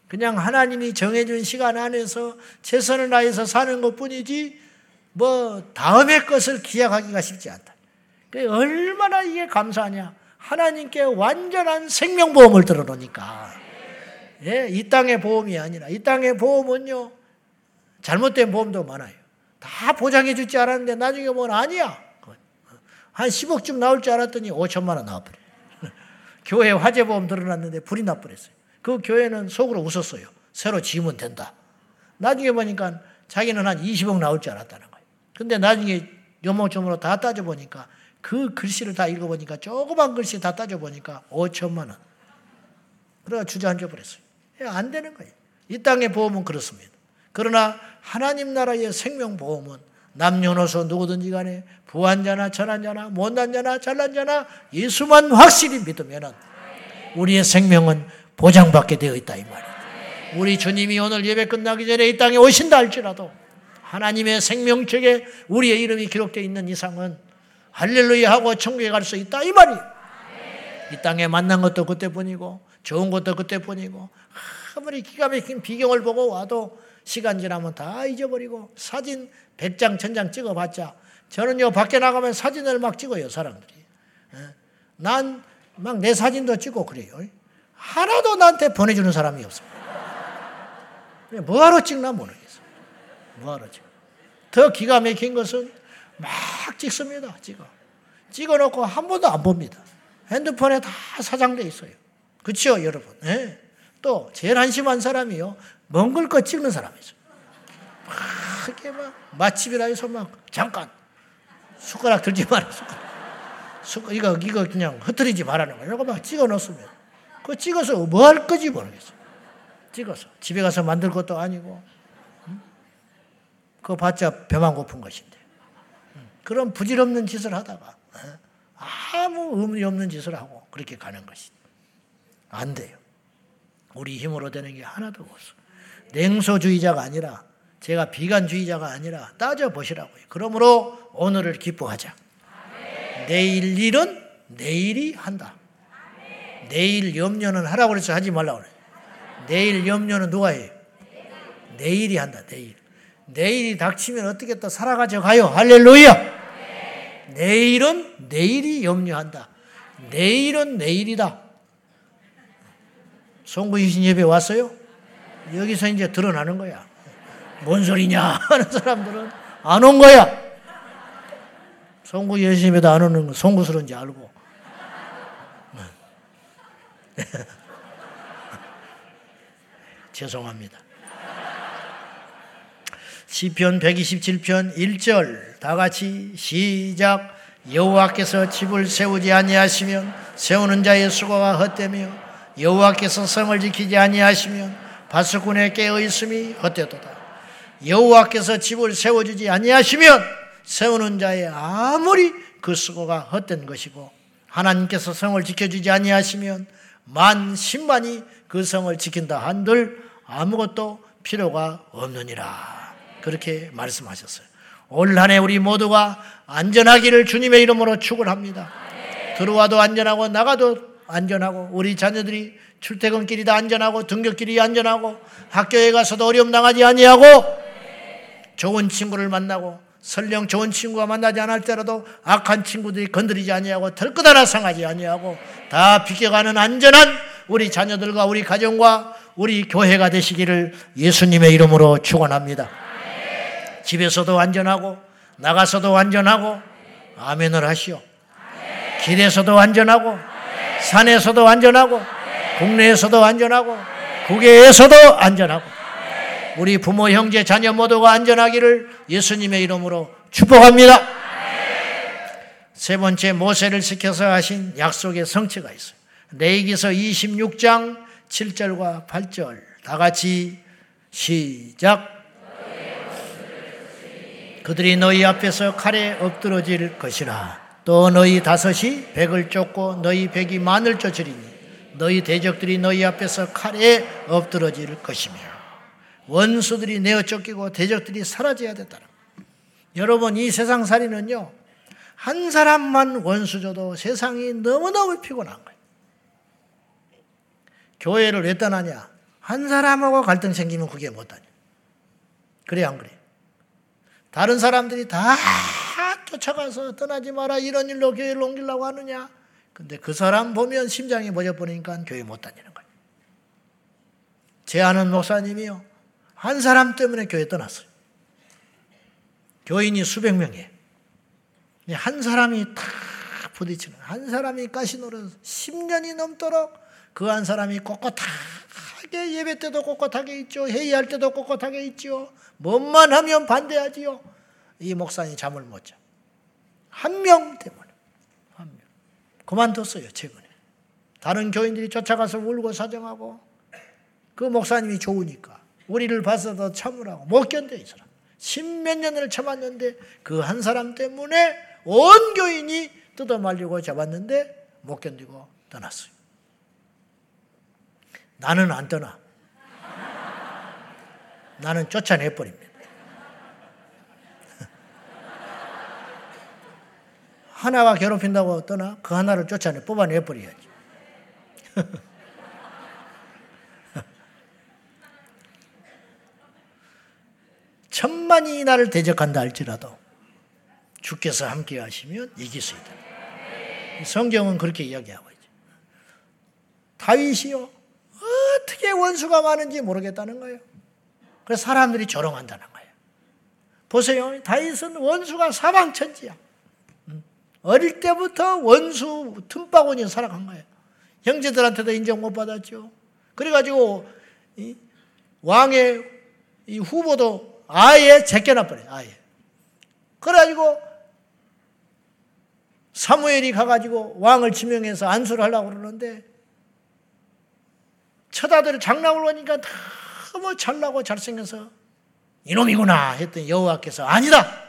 Speaker 1: 그냥 하나님이 정해준 시간 안에서 최선을 다해서 사는 것 뿐이지 뭐 다음의 것을 기약하기가 쉽지 않다. 얼마나 이게 감사하냐. 하나님께 완전한 생명보험을 들어놓으니까. 예, 이 땅의 보험이 아니라 이 땅의 보험은요. 잘못된 보험도 많아요. 다 보장해 줄줄 알았는데 나중에 보면 아니야. 한 10억쯤 나올 줄 알았더니 5천만 원 나와버려. *laughs* 교회 화재 보험 들어놨는데 불이 나버렸어요. 그 교회는 속으로 웃었어요. 새로 지으면 된다. 나중에 보니까 자기는 한 20억 나올 줄 알았다는 거예요. 근데 나중에 요목조목으로 다 따져보니까 그 글씨를 다 읽어보니까 조그만 글씨 다 따져보니까 5천만 원. 그래가 주저앉아 버렸어요. 예, 안 되는 거예요. 이 땅의 보험은 그렇습니다. 그러나 하나님 나라의 생명보험은 남녀노소 누구든지 간에 부한 자나 천한 자나 못난 자나 잘난 자나 예수만 확실히 믿으면 우리의 생명은 보장받게 되어 있다 이 말이에요. 우리 주님이 오늘 예배 끝나기 전에 이 땅에 오신다 할지라도 하나님의 생명책에 우리의 이름이 기록되어 있는 이상은 할렐루야 하고 천국에 갈 수 있다 이 말이에요. 이 땅에 만난 것도 그때뿐이고 좋은 것도 그때뿐이고 아무리 기가 막힌 비경을 보고 와도 시간 지나면 다 잊어버리고 사진 100장, 1000장 찍어봤자 저는요 밖에 나가면 사진을 막 찍어요 사람들이. 예. 난막 내 사진도 찍고 그래요. 하나도 나한테 보내주는 사람이 없습니다. 뭐하러 찍나 모르겠어. 뭐하러 찍어. 더 기가 막힌 것은 막 찍습니다. 찍어. 찍어 놓고 한 번도 안 봅니다. 핸드폰에 다 사장돼 있어요. 그렇죠, 여러분? 네. 또 제일 한심한 사람이요. 먼걸 찍는 사람이 있어요. 막 이렇게 막 맛집이라 해서 막 잠깐 숟가락 들지 마라. 숟가락. 이거 이거 그냥 흩어리지 말라는 거예요. 이거 막 찍어 놓습니다. 그 찍어서 뭐 할 거지 모르겠어. 찍어서 집에 가서 만들 것도 아니고 그거 봤자 배만 고픈 것인데. 그런 부질없는 짓을 하다가 아무 의미 없는 짓을 하고 그렇게 가는 것이 안 돼요. 우리 힘으로 되는 게 하나도 없어. 냉소주의자가 아니라 제가 비관주의자가 아니라 따져보시라고요. 그러므로 오늘을 기뻐하자. 내일 일은 내일이 한다. 내일 염려는 하라고 그래서 하지 말라고 그래. 내일 염려는 누가 해? 내일이 한다, 내일. 내일이 닥치면 어떻게 또 살아가져 가요? 할렐루야! 내일은 내일이 염려한다. 내일은 내일이다. 송구이신 예배 왔어요? 여기서 이제 드러나는 거야. 뭔 소리냐 하는 사람들은 안 온 거야. 송구 예수님에도 안 오는 건 송구스러운지 알고. *laughs* 죄송합니다. 시편 127편 1절 다 같이 시작 여호와께서 집을 세우지 아니하시면 세우는 자의 수고가 헛되며 여호와께서 성을 지키지 아니하시면 바스군에 깨어 있음이 헛되도다. 여호와께서 집을 세워주지 아니하시면 세우는 자의 아무리 그 수고가 헛된 것이고 하나님께서 성을 지켜주지 아니하시면 만 십만이 그 성을 지킨다 한들 아무것도 필요가 없느니라. 그렇게 말씀하셨어요. 올 한해 우리 모두가 안전하기를 주님의 이름으로 축원합니다. 들어와도 안전하고 나가도 안전하고 우리 자녀들이 출퇴근길이 다 안전하고 등교길이 안전하고 학교에 가서도 어려움 당하지 아니하고 좋은 친구를 만나고 설령 좋은 친구가 만나지 않을 때라도 악한 친구들이 건드리지 아니하고 털끝 하나 상하지 아니하고 다 비켜가는 안전한 우리 자녀들과 우리 가정과 우리 교회가 되시기를 예수님의 이름으로 축원합니다. 집에서도 안전하고 나가서도 안전하고 아멘을 하시오. 길에서도 안전하고 산에서도 안전하고 국내에서도 안전하고 국외에서도 안전하고 우리 부모 형제 자녀 모두가 안전하기를 예수님의 이름으로 축복합니다. 세 번째 모세를 시켜서 하신 약속의 성취가 있어요. 레이기서 26장 7절과 8절 다 같이 시작. 그들이 너희 앞에서 칼에 엎드러질 것이라. 또 너희 다섯이 백을 쫓고 너희 백이 만을 쫓으리니 너희 대적들이 너희 앞에서 칼에 엎드러질 것이며 원수들이 내어 쫓기고 대적들이 사라져야 된다. 여러분 이 세상 살이는요 한 사람만 원수 줘도 세상이 너무너무 피곤한 거예요. 교회를 왜 떠나냐? 한 사람하고 갈등 생기면 그게 못 다녀. 그래 안 그래? 다른 사람들이 다 쫓아가서 떠나지 마라 이런 일로 교회를 옮기려고 하느냐? 근데 그 사람 보면 심장이 멎어버리니까 교회 못 다니는 거예요. 제 아는 목사님이요. 한 사람 때문에 교회 떠났어요. 교인이 수백 명이에요. 한 사람이 다 부딪히는, 한 사람이 가시노릇 10년이 넘도록 그 한 사람이 꼿꼿하게 예배 때도 꼿꼿하게 있죠. 회의할 때도 꼿꼿하게 있죠. 뭔만 하면 반대하지요. 이 목사님 잠을 못 자. 한 명 때문에. 한 명. 그만뒀어요, 최근에. 다른 교인들이 쫓아가서 울고 사정하고 그 목사님이 좋으니까 우리를 봐서도 참으라고 못 견뎌 이 사람. 십몇 년을 참았는데 그 한 사람 때문에 온 교인이 뜯어 말리고 잡았는데 못 견디고 떠났어요. 나는 안 떠나. 나는 쫓아내버립니다. 하나가 괴롭힌다고 떠나? 그 하나를 쫓아내, 뽑아내 버려야지. *laughs* 천만이 나를 대적한다 할지라도 주께서 함께 하시면 이길 수 있다. 성경은 그렇게 이야기하고 있죠. 다윗이요. 어떻게 원수가 많은지 모르겠다는 거예요. 그래서 사람들이 조롱한다는 거예요. 보세요. 다윗은 원수가 사방천지야. 어릴 때부터 원수 틈바구니에 살아간 거예요. 형제들한테도 인정 못 받았죠. 그래가지고 왕의 후보도 아예 제껴놔버려요. 아예. 그래가지고 사무엘이 가가지고 왕을 지명해서 안수를 하려고 그러는데 처다들 장락을 오니까 너무 잘나고 잘생겨서 이놈이구나 했더니 여호와께서 아니다.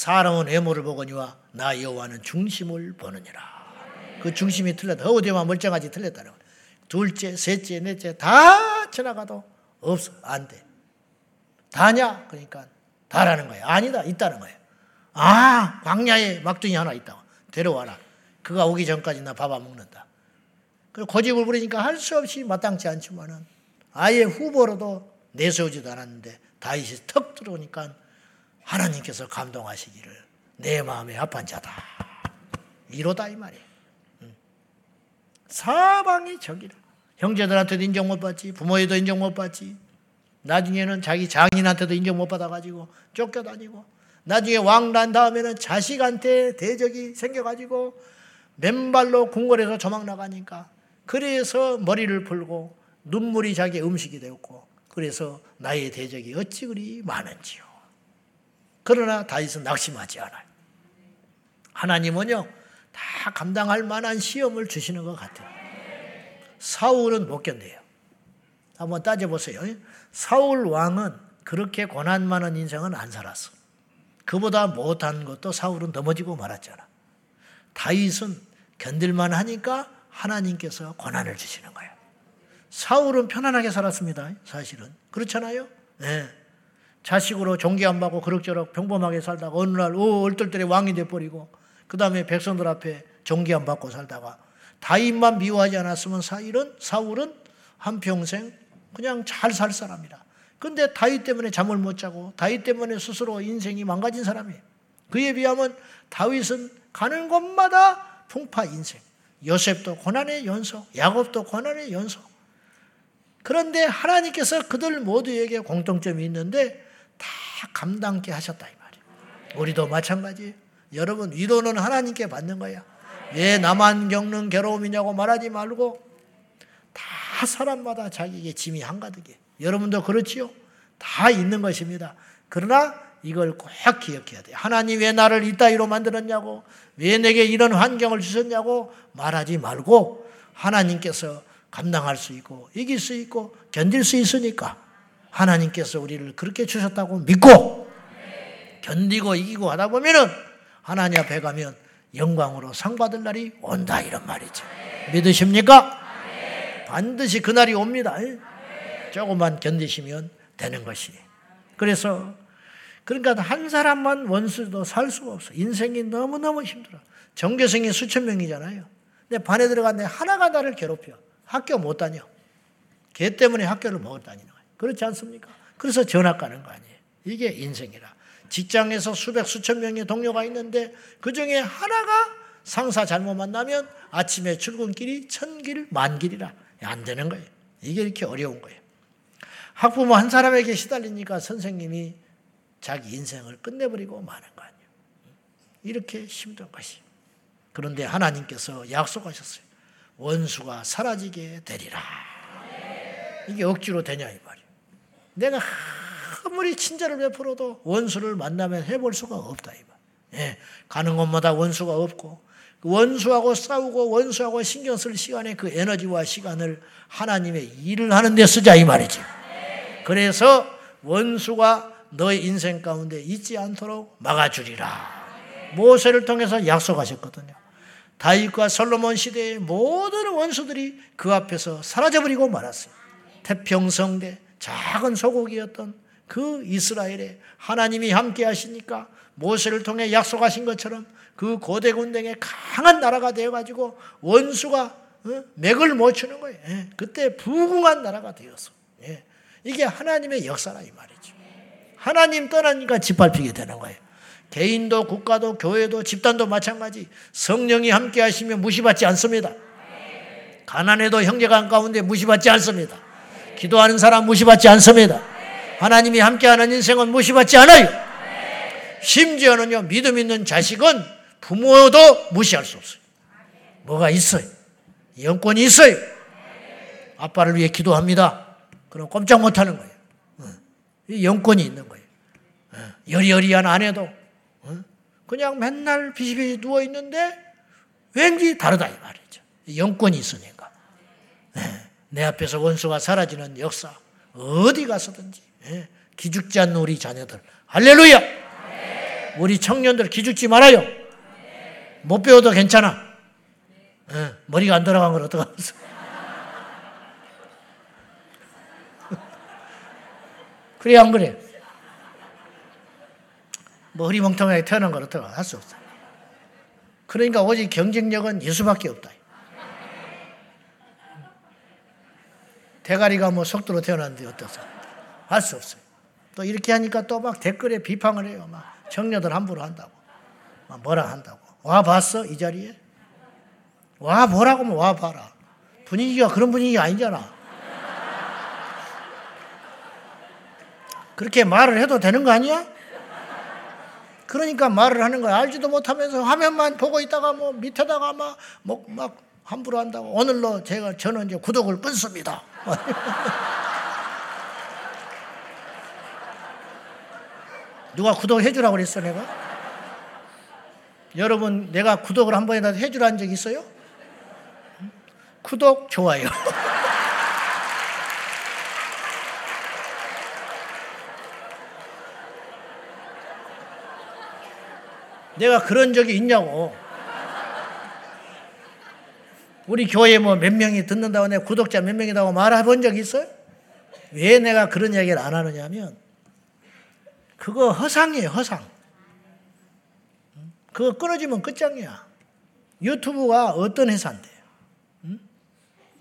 Speaker 1: 사람은 외모를 보거니와 나 여호와는 중심을 보느니라. 그 중심이 틀렸다. 어디만 멀쩡하지 틀렸다는 거예요. 둘째, 셋째, 넷째 다 지나가도 없어. 안 돼. 다냐? 그러니까 다라는 거예요. 아니다. 있다는 거예요. 아, 광야에 막둥이 하나 있다. 데려와라. 그가 오기 전까지 나 밥 안 먹는다. 그리고 고집을 부리니까 할 수 없이 마땅치 않지만은 아예 후보로도 내세우지도 않았는데 다윗이 턱 들어오니까 하나님께서 감동하시기를 내 마음에 합한 자다. 이로다 이 말이에요. 사방이 적이라. 형제들한테도 인정 못 받지, 부모에도 인정 못 받지. 나중에는 자기 장인한테도 인정 못 받아가지고 쫓겨다니고, 나중에 왕 난 다음에는 자식한테 대적이 생겨가지고 맨발로 궁궐에서 조막 나가니까 그래서 머리를 풀고 눈물이 자기 음식이 되었고 그래서 나의 대적이 어찌 그리 많은지요. 그러나 다윗은 낙심하지 않아요. 하나님은요 다 감당할 만한 시험을 주시는 것 같아요. 사울은 못 견뎌요. 한번 따져보세요. 사울 왕은 그렇게 고난 많은 인생은 안 살았어. 그보다 못한 것도 사울은 넘어지고 말았잖아. 다윗은 견딜만 하니까 하나님께서 고난을 주시는 거예요. 사울은 편안하게 살았습니다. 사실은. 그렇잖아요? 네. 자식으로 종기 안 받고 그럭저럭 평범하게 살다가 어느 날, 오, 얼떨떨에 왕이 돼버리고, 그 다음에 백성들 앞에 종기 안 받고 살다가, 다윗만 미워하지 않았으면 사일은, 사울은 한평생 그냥 잘 살 사람이라. 근데 다윗 때문에 잠을 못 자고, 다윗 때문에 스스로 인생이 망가진 사람이에요. 그에 비하면 다윗은 가는 곳마다 풍파 인생. 요셉도 고난의 연속, 야곱도 고난의 연속. 그런데 하나님께서 그들 모두에게 공통점이 있는데 다 감당케 하셨다 이 말이에요. 우리도 마찬가지예요. 여러분 위로는 하나님께 받는 거야. 왜 나만 겪는 괴로움이냐고 말하지 말고 다 사람마다 자기에게 짐이 한가득이에요. 여러분도 그렇지요? 다 있는 것입니다. 그러나 이걸 꼭 기억해야 돼요. 하나님 왜 나를 이따위로 만들었냐고, 왜 내게 이런 환경을 주셨냐고 말하지 말고 하나님께서 감당할 수 있고 이길 수 있고 견딜 수 있으니까 하나님께서 우리를 그렇게 주셨다고 믿고 견디고 이기고 하다 보면은 하나님 앞에 가면 영광으로 상 받을 날이 온다 이런 말이죠. 믿으십니까? 반드시 그 날이 옵니다. 조금만 견디시면 되는 것이. 그래서 그러니까 한 사람만 원수도 살 수가 없어. 인생이 너무너무 힘들어. 전교생이 수천 명이잖아요. 근데 반에 들어갔는데 하나가 나를 괴롭혀. 학교 못 다녀. 걔 때문에 학교를 못 다니는 거예요. 그렇지 않습니까? 그래서 전학 가는 거 아니에요. 이게 인생이라. 직장에서 수백 수천 명의 동료가 있는데 그 중에 하나가 상사 잘못 만나면 아침에 출근길이 천길 만길이라 안 되는 거예요. 이게 이렇게 어려운 거예요. 학부모 한 사람에게 시달리니까 선생님이 자기 인생을 끝내버리고 마는 거 아니에요. 이렇게 힘든 것이. 그런데 하나님께서 약속하셨어요. 원수가 사라지게 되리라. 이게 억지로 되냐 이 말이에요. 내가 아무리 친절을 베풀어도 원수를 만나면 해볼 수가 없다 이 말. 예, 가는 곳마다 원수가 없고 그 원수하고 싸우고 원수하고 신경 쓸 시간에 그 에너지와 시간을 하나님의 일을 하는 데 쓰자 이 말이죠. 그래서 원수가 너의 인생 가운데 있지 않도록 막아주리라. 모세를 통해서 약속하셨거든요. 다윗과 솔로몬 시대의 모든 원수들이 그 앞에서 사라져버리고 말았어요. 태평성대 작은 소국이었던 그 이스라엘에 하나님이 함께 하시니까 모세를 통해 약속하신 것처럼 그 고대 군대의 강한 나라가 되어가지고 원수가 어? 맥을 못 추는 거예요. 예. 그때 부궁한 나라가 되었어. 예. 이게 하나님의 역사라 이 말이죠. 하나님 떠나니까 짓밟히게 되는 거예요. 개인도 국가도 교회도 집단도 마찬가지. 성령이 함께 하시면 무시받지 않습니다. 가난해도 형제간 가운데 무시받지 않습니다. 기도하는 사람 무시받지 않습니다. 하나님이 함께하는 인생은 무시받지 않아요. 심지어는요, 믿음 있는 자식은 부모도 무시할 수 없어요. 뭐가 있어요. 영권이 있어요. 아빠를 위해 기도합니다. 그럼 꼼짝 못 하는 거예요. 영권이 있는 거예요. 여리여리한 아내도 그냥 맨날 비시비시 누워 있는데 왠지 다르다 이 말이죠. 영권이 있으니까. 내 앞에서 원수가 사라지는 역사 어디 가서든지 기죽지 않는 우리 자녀들 할렐루야. 우리 청년들 기죽지 말아요. 못 배워도 괜찮아. 머리가 안 돌아간 걸 어떡하겠어. *laughs* 그래, 안 그래? 뭐 흐리멍텅하게 태어난 걸 어떡하 할수 없어. 그러니까 오직 경쟁력은 예수밖에 없다. 대가리가 뭐 속도로 태어났는데 어떠서? 할수 없어요. 또 이렇게 하니까 또 막 댓글에 비판을 해요. 막 청녀들 함부로 한다고. 막 뭐라 한다고. 와 봤어? 이 자리에? 와 보라고 뭐와 봐라. 분위기가 그런 분위기 아니잖아. 그렇게 말을 해도 되는 거 아니야? 그러니까 말을 하는 거야. 알지도 못하면서 화면만 보고 있다가 뭐 밑에다가 막, 뭐, 막 함부로 한다고. 오늘로 제가 저는 이제 구독을 끊습니다. *laughs* 누가 구독해 주라고 그랬어, 내가? 여러분, 내가 구독을 한 번이라도 해 주라는 적 있어요? 구독, 좋아요. *laughs* 내가 그런 적이 있냐고. 우리 교회 뭐 몇 명이 듣는다고 내 구독자 몇 명이라고 말해본 적 있어요? 왜 내가 그런 이야기를 안 하느냐 하면 그거 허상이에요, 허상. 그거 끊어지면 끝장이야. 유튜브가 어떤 회사인데.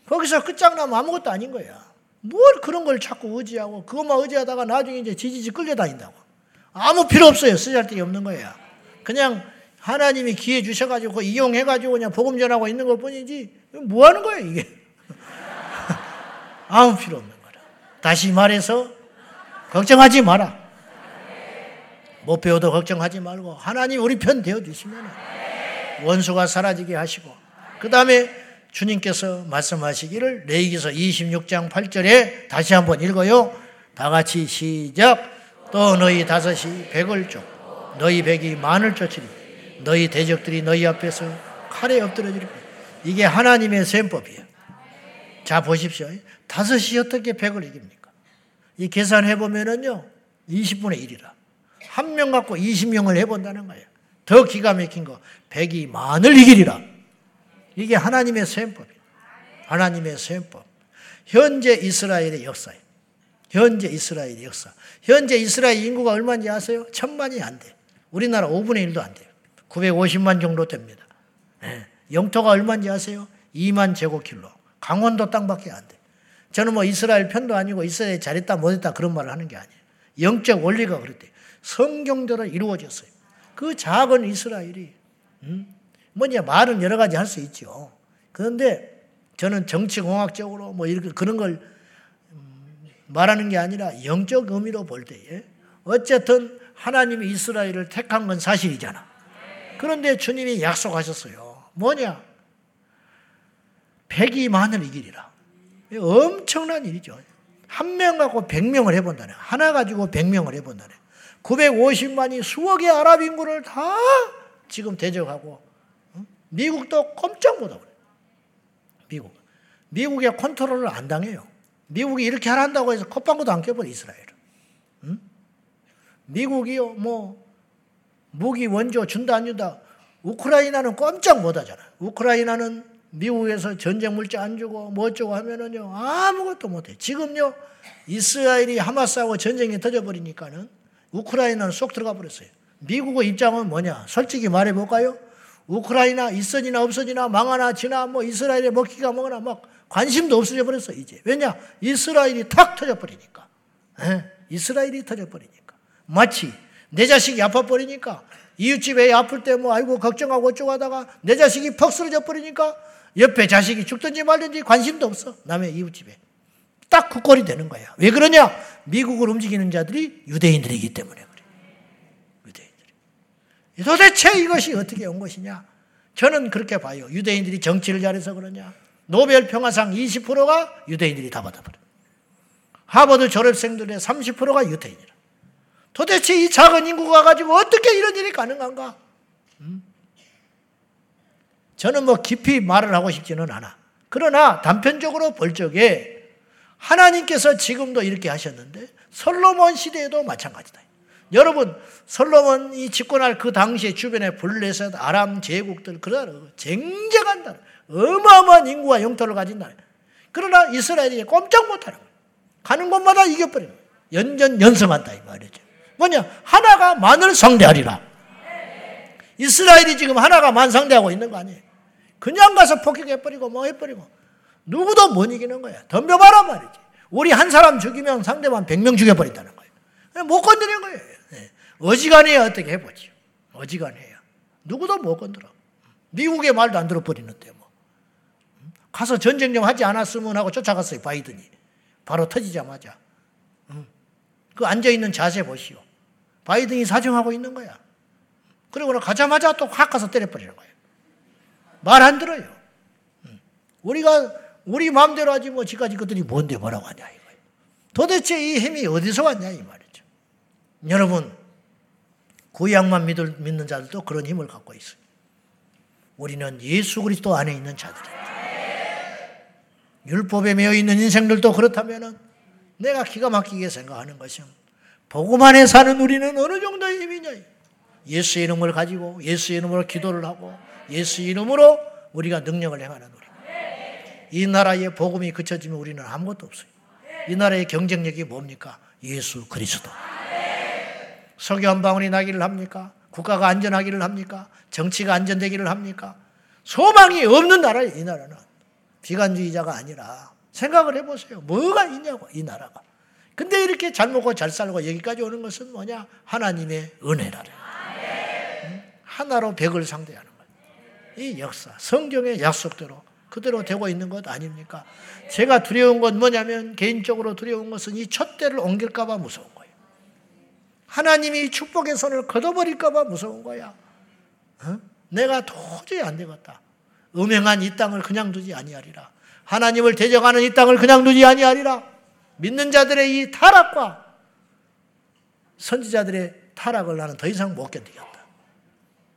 Speaker 1: 거기서 끝장나면 아무것도 아닌 거야. 뭘 그런 걸 자꾸 의지하고 그것만 의지하다가 나중에 이제 지지지 끌려다닌다고. 아무 필요 없어요. 쓰잘데기 없는 거야. 그냥 하나님이 기회 주셔가지고 이용해가지고 그냥 복음 전하고 있는 것 뿐이지 뭐 하는 거예요 이게? *laughs* 아무 필요 없는 거라. 다시 말해서 걱정하지 마라. 못 배워도 걱정하지 말고 하나님 우리 편 되어주시면 원수가 사라지게 하시고 그 다음에 주님께서 말씀하시기를 레이기서 26장 8절에 다시 한번 읽어요. 다 같이 시작. 또 너희 다섯이 백을 쫓 너희 백이 만을 쫓으리. 너희 대적들이 너희 앞에서 칼에 거야. 이게 하나님의 셈법이에요. 자 보십시오. 다섯이 어떻게 백을 이깁니까? 이 계산해 보면은요 20분의 1이라. 한 명 갖고 20명을 해본다는 거예요. 더 기가 막힌 거 백이 만을 이기리라. 이게 하나님의 셈법이에요. 하나님의 셈법. 현재 이스라엘의 역사예요. 현재 이스라엘의 역사. 현재 이스라엘 인구가 얼마인지 아세요? 천만이 안 돼. 우리나라 5분의 1도 안 돼요. 950만 정도 됩니다. 네. 영토가 얼마인지 아세요? 2만 제곱킬로. 강원도 땅밖에 안 돼. 저는 뭐 이스라엘 편도 아니고 이스라엘 잘했다 못했다 그런 말을 하는 게 아니에요. 영적 원리가 그랬대. 성경대로 이루어졌어요. 그 작은 이스라엘이 음? 뭐냐 말은 여러 가지 할 수 있죠. 그런데 저는 정치공학적으로 뭐 이렇게 그런 걸 음, 말하는 게 아니라 영적 의미로 볼 때에 어쨌든 하나님이 이스라엘을 택한 건 사실이잖아. 그런데 주님이 약속하셨어요. 뭐냐? 백이 만을 이기리라. 엄청난 일이죠. 한 명 갖고 백명을 해본다네. 하나 가지고 백명을 해본다네. 950만이 수억의 아랍 인구를 다 지금 대적하고 미국도 꼼짝 못하고 미국. 미국의 컨트롤을 안 당해요. 미국이 이렇게 하란다고 해서 콧방구도 안 껴버려 이스라엘은. 응? 미국이요 뭐 무기 원조 준다 안 준다. 우크라이나는 꼼짝 못 하잖아. 우크라이나는 미국에서 전쟁 물자 안 주고 뭐 어쩌고 하면은요 아무것도 못해. 지금요 이스라엘이 하마스하고 전쟁이 터져버리니까는 우크라이나는 쏙 들어가 버렸어요. 미국의 입장은 뭐냐? 솔직히 말해 볼까요? 우크라이나 있어지나 없어지나 망하나 지나 뭐 이스라엘의 먹기가 뭐거나 막 관심도 없어져 버렸어 이제. 왜냐? 이스라엘이 탁 터져 버리니까. 에? 이스라엘이 터져 버리니까. 마치 내 자식이 아파 버리니까 이웃집 애 아플 때 뭐 아이고 걱정하고 어쩌고 하다가 내 자식이 퍽 쓰러져 버리니까 옆에 자식이 죽든지 말든지 관심도 없어. 남의 이웃집에. 딱그 꼴이 되는 거야. 왜 그러냐? 미국을 움직이는 자들이 유대인들이기 때문에 그래. 유대인들이. 도대체 이것이 어떻게 온 것이냐? 저는 그렇게 봐요. 유대인들이 정치를 잘해서 그러냐? 노벨 평화상 20%가 유대인들이 다 받아버려. 하버드 졸업생들의 30%가 유대인이라. 도대체 이 작은 인구가 가지고 어떻게 이런 일이 가능한가? 음? 저는 뭐 깊이 말을 하고 싶지는 않아. 그러나 단편적으로 볼 적에 하나님께서 지금도 이렇게 하셨는데 솔로몬 시대에도 마찬가지다. 여러분 솔로몬이 집권할 그 당시에 주변에 블레셋, 아람 제국들 그러다 쟁쟁한 나라, 어마어마한 인구와 영토를 가진 나라. 그러나 이스라엘이 꼼짝 못하는 거예요. 가는 곳마다 이겨버리는. 연전 연성한다 이 말이죠. 뭐냐? 하나가 만을 상대하리라. 이스라엘이 지금 하나가 만 상대하고 있는 거 아니에요. 그냥 가서 폭격해버리고 뭐 해버리고 누구도 못 이기는 거야. 덤벼봐라 말이지. 우리 한 사람 죽이면 상대방 100명 죽여버린다는 거예요. 못 건드리는 거예요. 네. 어지간해야 어떻게 해보지. 어지간해야. 누구도 못 건드려. 미국의 말도 안 들어버리는데 뭐. 가서 전쟁 좀 하지 않았으면 하고 쫓아갔어요. 바이든이. 바로 터지자마자. 그 앉아있는 자세 보시오. 바이든이 사정하고 있는 거야. 그리고 가자마자 또 확 가서 때려버리는 거예요. 말 안 들어요. 우리가 우리 마음대로 하지 뭐 지까지 그들이 뭔데 뭐라고 하냐 이거예요. 도대체 이 힘이 어디서 왔냐 이 말이죠. 여러분 구약만 믿을, 믿는 자들도 그런 힘을 갖고 있어요. 우리는 예수 그리스도 안에 있는 자들입니다. 율법에 매여 있는 인생들도 그렇다면 내가 기가 막히게 생각하는 것은 안에 사는 우리는 어느 정도의 힘이냐. 예수의 이름을 가지고 예수의 이름으로 기도를 하고 예수의 이름으로 우리가 능력을 행하는 우리. 이 나라의 복음이 그쳐지면 우리는 아무것도 없어요. 이 나라의 경쟁력이 뭡니까? 예수 그리스도. 석유 한 방울이 나기를 합니까? 국가가 안전하기를 합니까? 정치가 안전되기를 합니까? 소망이 없는 나라예요, 이 나라는. 비관주의자가 아니라 생각을 해보세요. 뭐가 있냐고, 이 나라가. 근데 이렇게 잘 먹고 잘 살고 여기까지 오는 것은 뭐냐? 하나님의 은혜라래. 하나로 백을 상대하는 거예요. 이 역사, 성경의 약속대로 그대로 되고 있는 것 아닙니까? 제가 두려운 건 뭐냐면 개인적으로 두려운 것은 이 촛대를 옮길까봐 무서운 거예요. 하나님이 축복의 손을 걷어버릴까봐 무서운 거야. 어? 내가 도저히 안 되겠다. 음행한 이 땅을 그냥 두지 아니하리라. 하나님을 대적하는 이 땅을 그냥 두지 아니하리라. 믿는 자들의 이 타락과 선지자들의 타락을 나는 더 이상 못 견디겠다.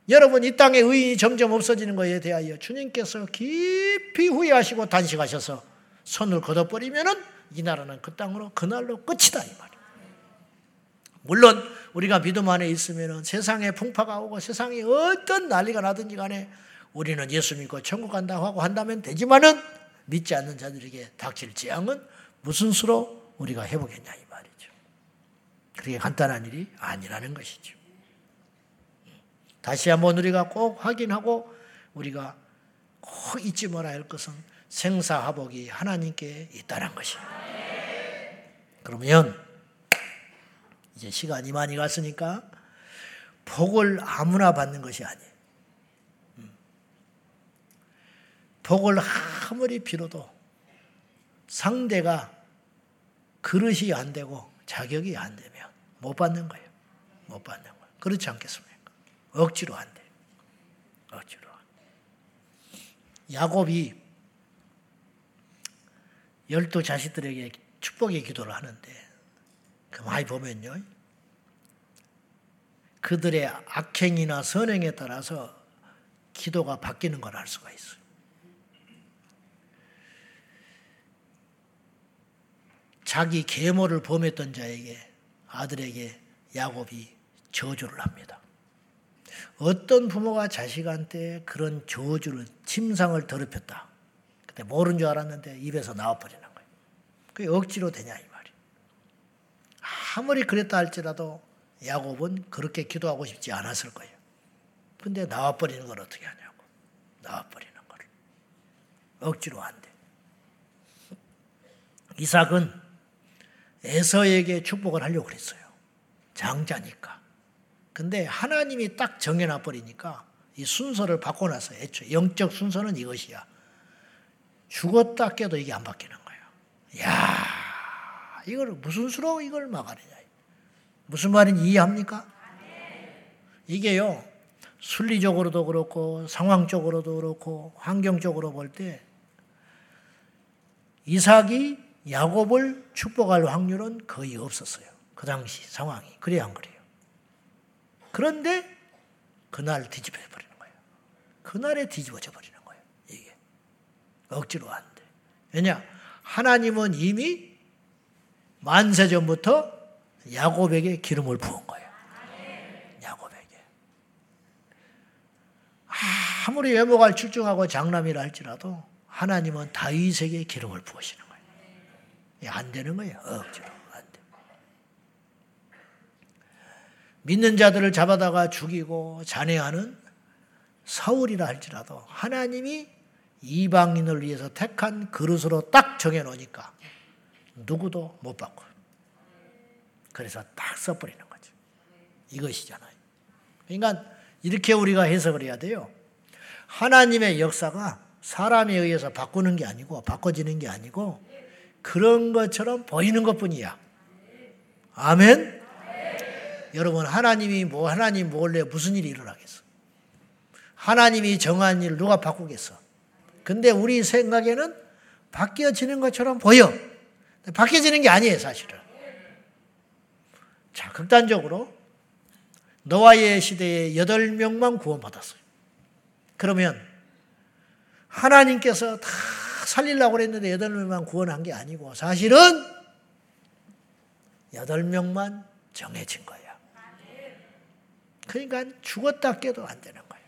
Speaker 1: 여러분 이 땅의 의인이 점점 없어지는 것에 대하여 주님께서 깊이 후회하시고 단식하셔서 손을 걷어버리면은 이 나라는 그 땅으로 그날로 끝이다 이 말이에요. 물론 우리가 믿음 안에 있으면 세상에 풍파가 오고 세상에 어떤 난리가 나든지 간에 우리는 예수 믿고 천국 간다고 하고 한다면 되지만은 믿지 않는 자들에게 닥칠 재앙은 무슨 수로 우리가 해보겠냐 이 말이죠. 그게 간단한 일이 아니라는 것이죠. 다시 한번 우리가 꼭 확인하고 우리가 꼭 잊지 말아야 할 것은 생사화복이 하나님께 있다는 것이에요. 그러면 이제 시간이 많이 갔으니까 복을 아무나 받는 것이 아니에요. 음. 복을 아무리 빌어도 상대가 그릇이 안 되고 자격이 안 되면 못 받는 거예요. 못 받는 거예요. 그렇지 않겠습니까? 억지로 안 돼. 억지로. 야곱이 열두 자식들에게 축복의 기도를 하는데 그 많이 보면요. 그들의 악행이나 선행에 따라서 기도가 바뀌는 걸 알 수가 있어요. 자기 계모를 범했던 자에게 아들에게 야곱이 저주를 합니다. 어떤 부모가 자식한테 그런 저주를 침상을 더럽혔다. 그때 모른 줄 알았는데 입에서 나와버리는 거예요. 그게 억지로 되냐 이 말이. 아무리 그랬다 할지라도 야곱은 그렇게 기도하고 싶지 않았을 거예요. 근데 나와버리는 걸 어떻게 하냐고. 나와버리는 거를. 억지로 안 돼. 이삭은 에서에게 축복을 하려고 그랬어요. 장자니까. 근데 하나님이 딱 정해놔 버리니까 이 순서를 바꿔놔서 애초에 영적 순서는 이것이야. 죽었다 깨도 이게 안 바뀌는 거예요. 야 이걸 무슨 수로 이걸 막아내냐. 무슨 말인지 이해합니까? 이게요, 순리적으로도 그렇고, 상황적으로도 그렇고, 환경적으로 볼 때, 이삭이 야곱을 축복할 확률은 거의 없었어요. 그 당시 상황이. 그래, 안 그래요? 그런데 그날 뒤집어 버리는 거예요. 그날에 뒤집어져 버리는 거예요. 이게. 억지로 안 돼. 왜냐? 하나님은 이미 만세 전부터 야곱에게 기름을 부은 거예요. 야곱에게. 아무리 외모가 출중하고 장남이라 할지라도 하나님은 다윗에게 기름을 부으시는 거예요. 안 되는 거예요. 억지로 안 돼. 믿는 자들을 잡아다가 죽이고 잔해하는 사울이라 할지라도 하나님이 이방인을 위해서 택한 그릇으로 딱 정해놓으니까 누구도 못 바꿔. 그래서 딱 써버리는 거죠. 이것이잖아요. 그러니까 이렇게 우리가 해석을 해야 돼요. 하나님의 역사가 사람에 의해서 바꾸는 게 아니고 바꿔지는 게 아니고 그런 것처럼 보이는 것 뿐이야. 아멘? 여러분, 하나님이 뭐, 하나님 몰래 무슨 일이 일어나겠어? 하나님이 정한 일을 누가 바꾸겠어? 근데 우리 생각에는 바뀌어지는 것처럼 보여. 바뀌어지는 게 아니에요, 사실은. 자, 극단적으로 노아의 시대에 여덟 명만 구원받았어요. 그러면 하나님께서 다 살리려고 그랬는데 여덟 명만 구원한 게 아니고 사실은 여덟 명만 정해진 거야. 그러니까 죽었다 깨도 안 되는 거예요.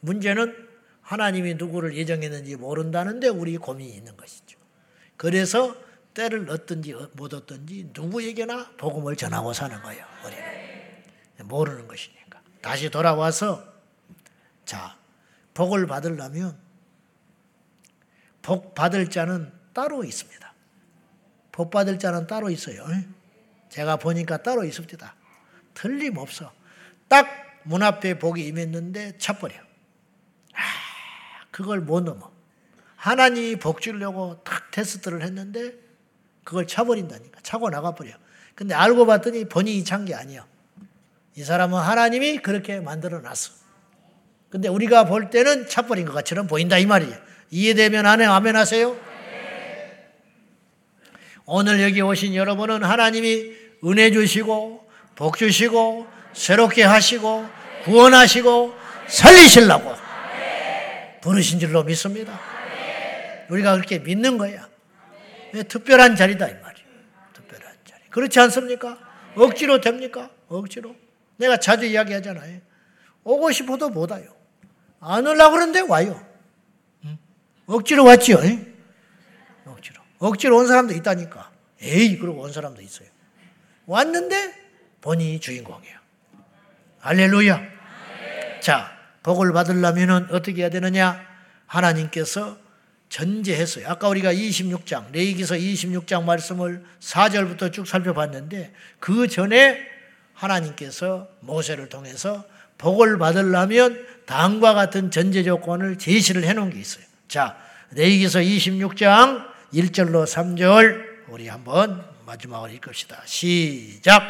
Speaker 1: 문제는 하나님이 누구를 예정했는지 모른다는데 우리 고민이 있는 것이죠. 그래서 때를 얻든지 못 얻든지 누구에게나 복음을 전하고 사는 거예요. 우리는 모르는 것이니까. 다시 돌아와서 자 복을 받으려면 복 받을 자는 따로 있습니다. 복 받을 자는 따로 있어요. 제가 보니까 따로 있습니다. 틀림없어. 딱 문 앞에 복이 임했는데 차버려. 아, 그걸 못 넘어. 하나님이 복 주려고 딱 테스트를 했는데 그걸 차버린다니까. 차고 나가버려. 근데 알고 봤더니 본인이 찬 게 아니야. 이 사람은 하나님이 그렇게 만들어 놨어. 근데 우리가 볼 때는 차버린 것처럼 보인다 이 말이에요. 이해되면 안에 아멘 하세요? 오늘 여기 오신 여러분은 하나님이 은혜 주시고 복 주시고 새롭게 하시고 구원하시고 살리시려고 부르신 줄로 믿습니다. 우리가 그렇게 믿는 거야. 특별한 자리다 이 말이에요. 특별한 자리. 그렇지 않습니까? 억지로 됩니까? 억지로. 내가 자주 이야기하잖아요. 오고 싶어도 못 와요. 안 오려고 그러는데 와요. 억지로 왔지요. 억지로. 억지로 온 사람도 있다니까. 에이, 그러고 온 사람도 있어요. 왔는데 본인이 주인공이에요. 할렐루야. 자, 복을 받으려면 어떻게 해야 되느냐? 하나님께서 전제했어요. 아까 우리가 26장, 레이기서 26장 말씀을 4절부터 쭉 살펴봤는데 그 전에 하나님께서 모세를 통해서 복을 받으려면 다음과 같은 전제 조건을 제시를 해 놓은 게 있어요. 자, 레이기서 26장 1절로 3절 우리 한번 마지막으로 읽읍시다. 시작.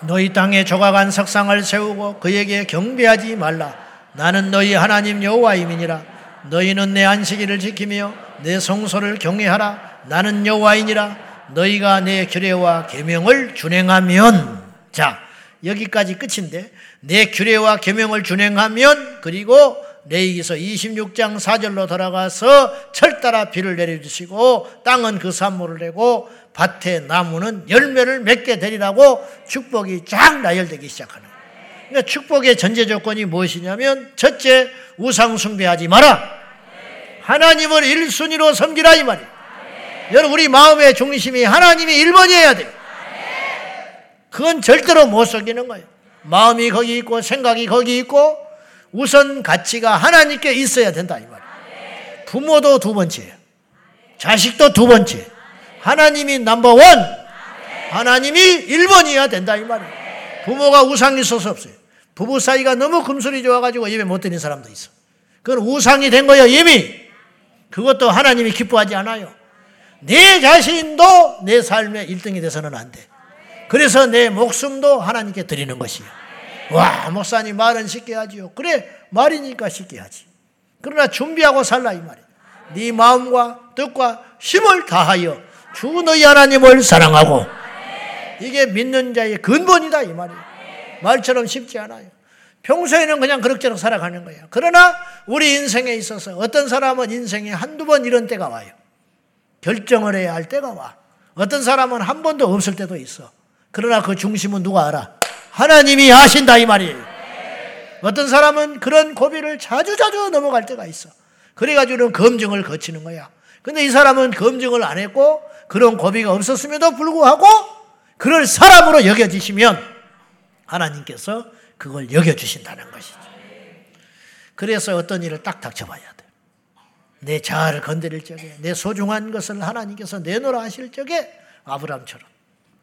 Speaker 1: 너희 땅에 조각한 석상을 세우고 그에게 경배하지 말라. 나는 너희 하나님 여호와임이니라. 너희는 내 안식일을 지키며 내 성소를 경외하라. 나는 여호와이니라. 너희가 내 규례와 계명을 준행하면 자 여기까지 끝인데 내 규례와 계명을 준행하면 그리고 레이기서 26장 4절로 돌아가서 철따라 비를 내려주시고 땅은 그 산모를 내고 밭에 나무는 열매를 맺게 되리라고 축복이 쫙 나열되기 시작하는 거예요. 그러니까 축복의 전제 조건이 무엇이냐면 첫째 우상 숭배하지 마라. 하나님을 1순위로 섬기라 이 말이에요. 여러분 우리 마음의 중심이 하나님이 1번이어야 돼요. 그건 절대로 못 속이는 거예요. 마음이 거기 있고 생각이 거기 있고 우선 가치가 하나님께 있어야 된다 이 말이에요. 부모도 두 번째, 자식도 두 번째, 하나님이 넘버 원, 하나님이 1번이어야 된다 이 말이에요. 부모가 우상이 있어서 없어요. 부부 사이가 너무 금술이 좋아가지고 예배 못 드는 사람도 있어. 그건 우상이 된 거예요 이미. 그것도 하나님이 기뻐하지 않아요. 내 자신도 내 삶의 1등이 돼서는 안 돼. 그래서 내 목숨도 하나님께 드리는 것이에요. 와, 목사님 말은 쉽게 하지요. 그래, 말이니까 쉽게 하지. 그러나 준비하고 살라 이 말이야. 네 마음과 뜻과 힘을 다하여 주 너희 하나님을 사랑하고 이게 믿는 자의 근본이다 이 말이야. 말처럼 쉽지 않아요. 평소에는 그냥 그럭저럭 살아가는 거예요. 그러나 우리 인생에 있어서 어떤 사람은 인생에 한두 번 이런 때가 와요. 결정을 해야 할 때가 와. 어떤 사람은 한 번도 없을 때도 있어. 그러나 그 중심은 누가 알아? 하나님이 아신다 이 말이에요. 어떤 사람은 그런 고비를 자주자주 넘어갈 때가 있어. 그래가지고는 검증을 거치는 거야. 근데 이 사람은 검증을 안 했고 그런 고비가 없었음에도 불구하고 그럴 사람으로 여겨지시면 하나님께서 그걸 여겨주신다는 것이죠. 그래서 어떤 일을 딱 닥쳐봐야 돼. 내 자아를 건드릴 적에 내 소중한 것을 하나님께서 내놓으라 하실 적에 아브라함처럼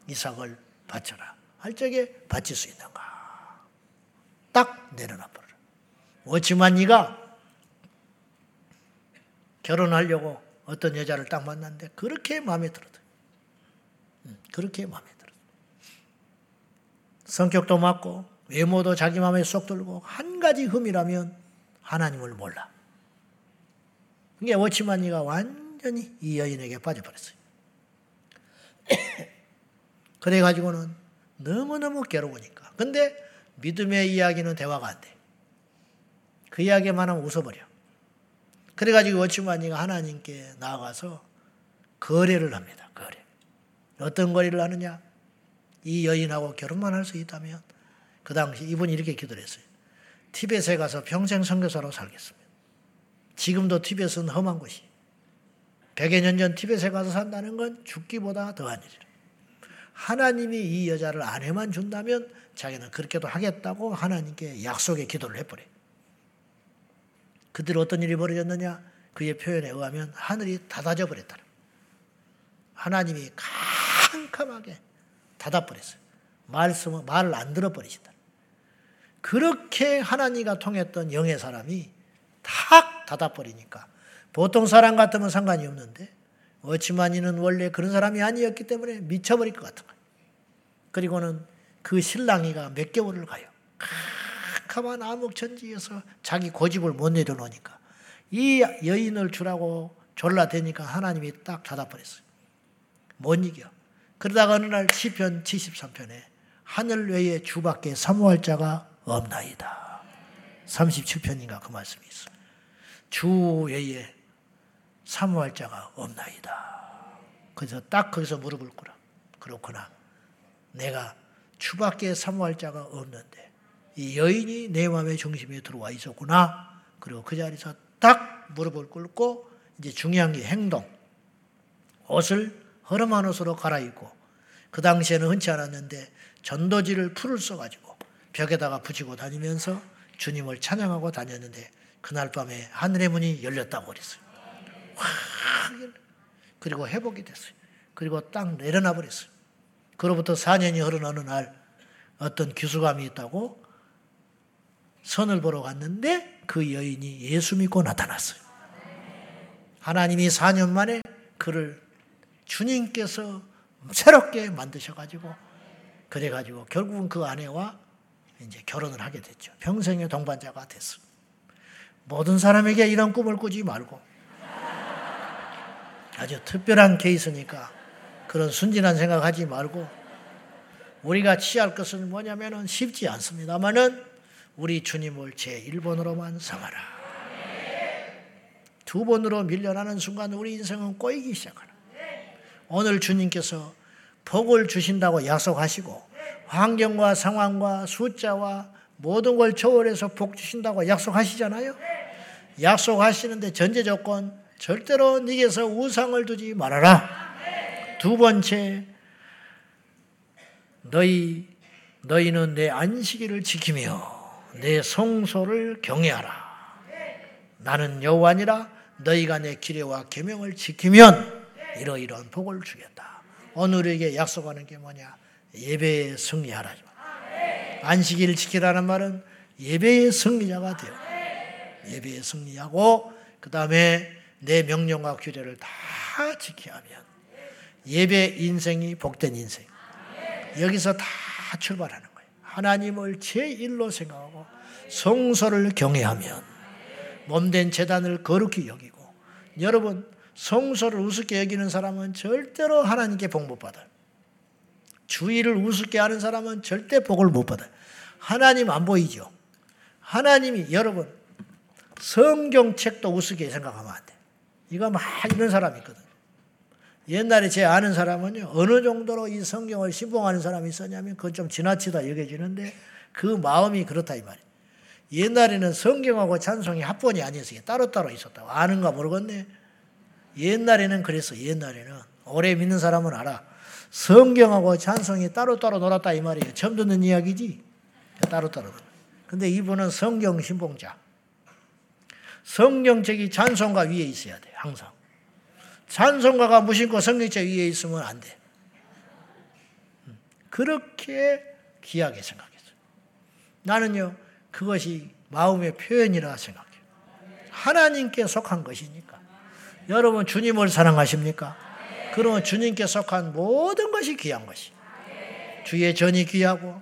Speaker 1: 이삭을 바쳐라 할 적에 바칠 수 있는가. 딱 내려놔 버려. 어찌만 네가 결혼하려고 어떤 여자를 딱 만났는데 그렇게 마음에 들었다. 그렇게 마음에 들었다. 성격도 맞고 외모도 자기 마음에 쏙 들고 한 가지 흠이라면 하나님을 몰라. 이게 워치만이가 완전히 이 여인에게 빠져버렸어요. 그래가지고는 너무너무 괴로우니까. 근데 믿음의 이야기는 대화가 안 돼. 그 이야기만 하면 웃어버려. 그래가지고 워치만이가 하나님께 나아가서 거래를 합니다. 거래. 어떤 거래를 하느냐? 이 여인하고 결혼만 할 수 있다면 그 당시 이분이 이렇게 기도를 했어요. 티벳에 가서 평생 선교사로 살겠습니다. 지금도 티벳은 험한 곳이. 100여 년 전 티벳에 가서 산다는 건 죽기보다 더한 일이라. 하나님이 이 여자를 아내만 준다면 자기는 그렇게도 하겠다고 하나님께 약속의 기도를 해버려. 그들 어떤 일이 벌어졌느냐? 그의 표현에 의하면 하늘이 닫아져 버렸다. 하나님이 캄캄하게 닫아버렸어요. 말씀을, 말을 안 들어버리신다. 그렇게 하나님과 통했던 영의 사람이 탁 닫아버리니까 보통 사람 같으면 상관이 없는데 어치만이는 원래 그런 사람이 아니었기 때문에 미쳐버릴 것 같은 거예요. 그리고는 그 신랑이가 몇 개월을 가요. 캄캄한 암흑천지에서 자기 고집을 못 내려놓으니까 이 여인을 주라고 졸라대니까 하나님이 딱 닫아버렸어요. 못 이겨. 그러다가 어느 날 시편 73편에 하늘 외에 주밖에 사모할 자가 없나이다. 37편인가 그 말씀이 있어요. 주 외에 사모할 자가 없나이다. 그래서 딱 거기서 무릎을 꿇어. 그렇구나. 내가 주밖에 사모할 자가 없는데 이 여인이 내 마음의 중심에 들어와 있었구나. 그리고 그 자리에서 딱 무릎을 꿇고 이제 중요한 게 행동. 옷을 허름한 옷으로 갈아입고 그 당시에는 흔치 않았는데 전도지를 풀을 써가지고 벽에다가 붙이고 다니면서 주님을 찬양하고 다녔는데 그날 밤에 하늘의 문이 열렸다고 그랬어요. 확 그리고 회복이 됐어요. 그리고 딱 내려놔 버렸어요. 그로부터 4년이 흐른 어느 날 어떤 교수감이 있다고 선을 보러 갔는데 그 여인이 예수 믿고 나타났어요. 하나님이 4년 만에 그를 주님께서 새롭게 만드셔가지고 그래가지고 결국은 그 아내와 이제 결혼을 하게 됐죠. 평생의 동반자가 됐어. 모든 사람에게 이런 꿈을 꾸지 말고 아주 특별한 케이스니까 그런 순진한 생각하지 말고 우리가 취할 것은 뭐냐면은 쉽지 않습니다만은 우리 주님을 제 1번으로만 삼아라. 두 번으로 밀려나는 순간 우리 인생은 꼬이기 시작하라. 오늘 주님께서 복을 주신다고 약속하시고 환경과 상황과 숫자와 모든 걸 초월해서 복 주신다고 약속하시잖아요. 약속하시는데 전제 조건 절대로 네게서 우상을 두지 말아라. 두 번째 너희 너희는 내 안식일을 지키며 내 성소를 경외하라. 나는 여호와니라 너희가 내 기례와 계명을 지키면 이러이러한 복을 주겠다. 오늘에게 약속하는 게 뭐냐? 예배에 승리하라. 안식일 지키라는 말은 예배의 승리자가 되어 예배의 승리하고 그 다음에 내 명령과 규례를 다 지켜야 하면 예배 인생이 복된 인생. 여기서 다 출발하는 거예요. 하나님을 제1로 생각하고 성소를 경외하면 몸된 재단을 거룩히 여기고 여러분 성소를 우습게 여기는 사람은 절대로 하나님께 복 못 받아요. 주의를 우습게 하는 사람은 절대 복을 못 받아요. 하나님 안 보이죠? 하나님이 여러분 성경책도 우습게 생각하면 안 돼. 이거 막 이런 사람이 있거든. 옛날에 제 아는 사람은요, 어느 정도로 이 성경을 신봉하는 사람이 있었냐면, 그건 좀 지나치다 여겨지는데, 그 마음이 그렇다, 이 말이에요. 옛날에는 성경하고 찬송이 합본이 아니었어요. 따로따로 있었다고. 아는가 모르겠네. 옛날에는 그랬어. 옛날에는 오래 믿는 사람은 알아. 성경하고 찬송이 따로따로 놀았다 이 말이에요. 처음 듣는 이야기지. 따로따로. 근데 이분은 성경 신봉자. 성경책이 찬송가 위에 있어야 돼. 항상. 찬송가가 무심코 성경책 위에 있으면 안 돼. 음. 그렇게 귀하게 생각했어요. 나는요, 그것이 마음의 표현이라 생각해요. 하나님께 속한 것이니까. 여러분, 주님을 사랑하십니까? 그러면 주님께 속한 모든 것이 귀한 것이. 주의 전이 귀하고,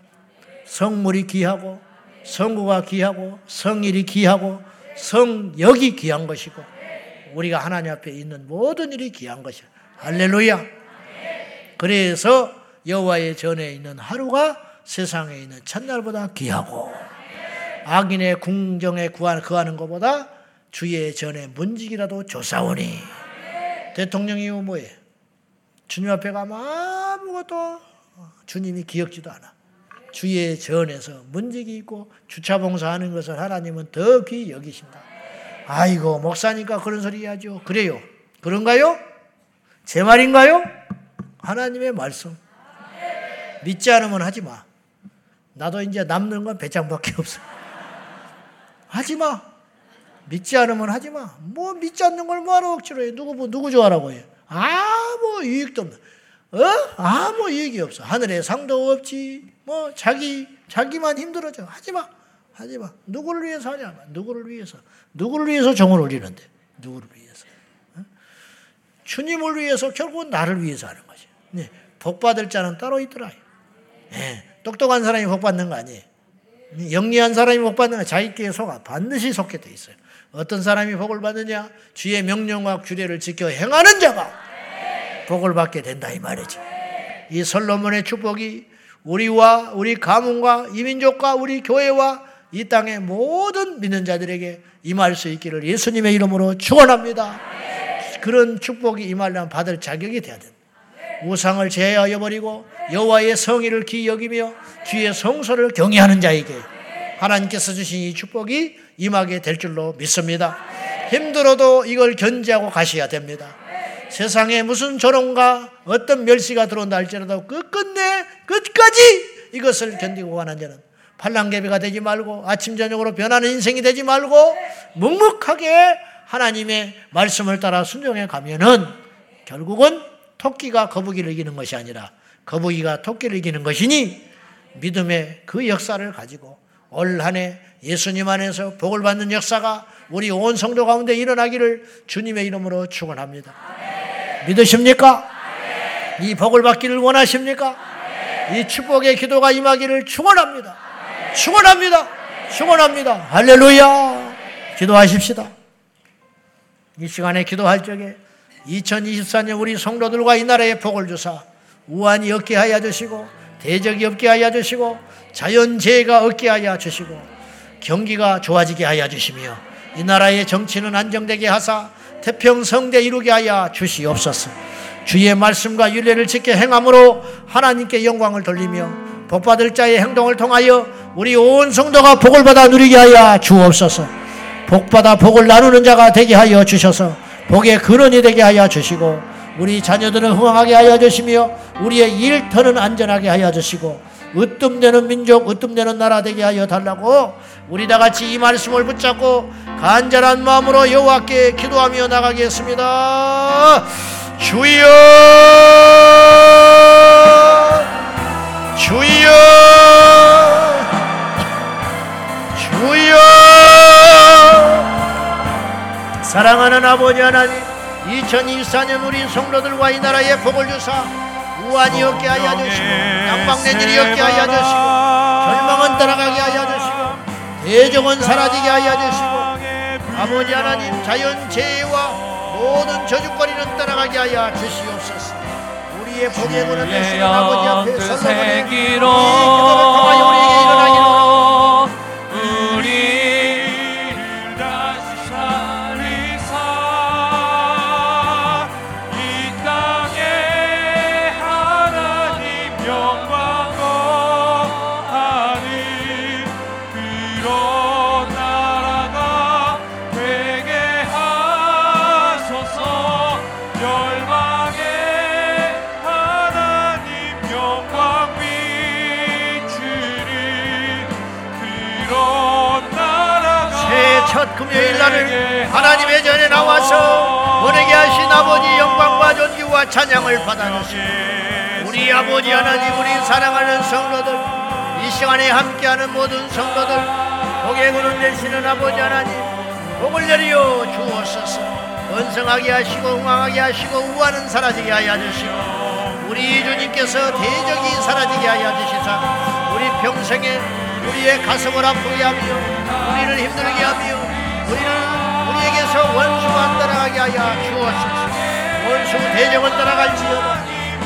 Speaker 1: 성물이 귀하고, 성구가 귀하고, 성일이 귀하고, 성역이 귀한 것이고, 우리가 하나님 앞에 있는 모든 일이 귀한 것이야. 할렐루야. 그래서 여호와의 전에 있는 하루가 세상에 있는 첫날보다 귀하고 악인의 궁정에 구하는 것보다 주의 전에 문직이라도 조사오니 대통령이 뭐예요? 주님 앞에 가면 아무것도 주님이 기억지도 않아. 주의 전에서 문직이 있고 주차 봉사하는 것을 하나님은 더 귀히 여기신다. 아이고 목사니까 그런 소리 하죠. 그래요. 그런가요? 제 말인가요? 하나님의 말씀. 믿지 않으면 하지 마. 나도 이제 남는 건 배짱밖에 없어. 하지 마. 믿지 않으면 하지 마. 뭐 믿지 않는 걸 뭐하러 억지로 해. 누구, 뭐, 누구 좋아라고 해. 아무 이익도 없는. 어? 아무 이익이 없어. 하늘에 상도 없지. 뭐 자기 자기만 힘들어져. 하지 마. 하지 마. 누구를 위해서 하냐? 누구를 위해서? 누구를 위해서 정을 올리는데? 누구를 위해서? 어? 주님을 위해서 결국은 나를 위해서 하는 거지. 네. 복 받을 자는 따로 있더라. 네. 똑똑한 사람이 복 받는 거 아니에요. 영리한 사람이 복 받는 거 자기께 속아 반드시 속게 돼 있어요. 어떤 사람이 복을 받느냐? 주의 명령과 규례를 지켜 행하는 자가 복을 받게 된다 이 말이죠. 이 솔로몬의 축복이 우리와 우리 가문과 이민족과 우리 교회와 이 땅의 모든 믿는 자들에게 임할 수 있기를 예수님의 이름으로 축원합니다. 그런 축복이 임하려면 받을 자격이 돼야 된다. 우상을 제하여 버리고 여호와의 성의를 기 여기며 주의 성소를 경외하는 자에게 하나님께서 주신 이 축복이 임하게 될 줄로 믿습니다. 힘들어도 이걸 견지하고 가셔야 됩니다. 세상에 무슨 조롱과 어떤 멸시가 들어온다 할지라도 끝끝내 끝까지 이것을 견디고 가는 자는 팔랑개비가 되지 말고 아침 저녁으로 변하는 인생이 되지 말고 묵묵하게 하나님의 말씀을 따라 순종해 가면은 결국은 토끼가 거북이를 이기는 것이 아니라 거북이가 토끼를 이기는 것이니 믿음의 그 역사를 가지고 올 한해 예수님 안에서 복을 받는 역사가 우리 온 성도 가운데 일어나기를 주님의 이름으로 축원합니다. 믿으십니까? 이 복을 받기를 원하십니까? 이 축복의 기도가 임하기를 축원합니다. 축원합니다. 축원합니다. 할렐루야. 기도하십시다. 이 시간에 기도할 적에 2024년 우리 성도들과 이 나라에 복을 주사 우환이 없게 하여 주시고 대적이 없게 하여 주시고 자연재해가 없게 하여 주시고 경기가 좋아지게 하여 주시며 이 나라의 정치는 안정되게 하사 태평 성대 이루게 하여 주시옵소서. 주의 말씀과 윤례를 지켜 행함으로 하나님께 영광을 돌리며 복받을 자의 행동을 통하여 우리 온 성도가 복을 받아 누리게 하여 주옵소서. 복받아 복을 나누는 자가 되게 하여 주셔서 복의 근원이 되게 하여 주시고 우리 자녀들은 흥하게 하여 주시며 우리의 일터는 안전하게 하여 주시고 으뜸되는 민족, 으뜸되는 나라 되게 하여 달라고 우리 다 같이 이 말씀을 붙잡고 간절한 마음으로 여호와께 기도하며 나가겠습니다. 주여, 주여, 주여. 사랑하는 아버지 하나님, 2024년 우리 성도들과 이 나라에 복을 주사 우환이 없게 하여 주시고 양방된 일이 없게 하여 주시고 절망은 떠나가게 하여 주시고 대적은 사라지게 하여 주시고 아버지 하나님 자연재해와 모든 저주거리는 떠나가게 하여 주시옵소서. 우리의 복의 근원 되시는 아버지 앞에 설레는 우리의 기도를 통하여 우리에게 일어나기 하나님의 전에 나와서 보내게 하신 아버지 영광과 존귀와 찬양을 받아주시고 우리 아버지 하나님 우리 사랑하는 성도들 이 시간에 함께하는 모든 성도들 복의 근원 되시는 아버지 하나님 복을 내려 주옵소서. 번성하게 하시고 흥왕하게 하시고 우하는 사라지게 하여 주시고 우리 주님께서 대적이 사라지게 하여 주시사 우리 평생에 우리의 가슴을 아프게 하며 우리를 힘들게 하며 우리를 우리에게서 원수가 떠나가게 하여 주옵소서 원수 대적은 떠나갈지어다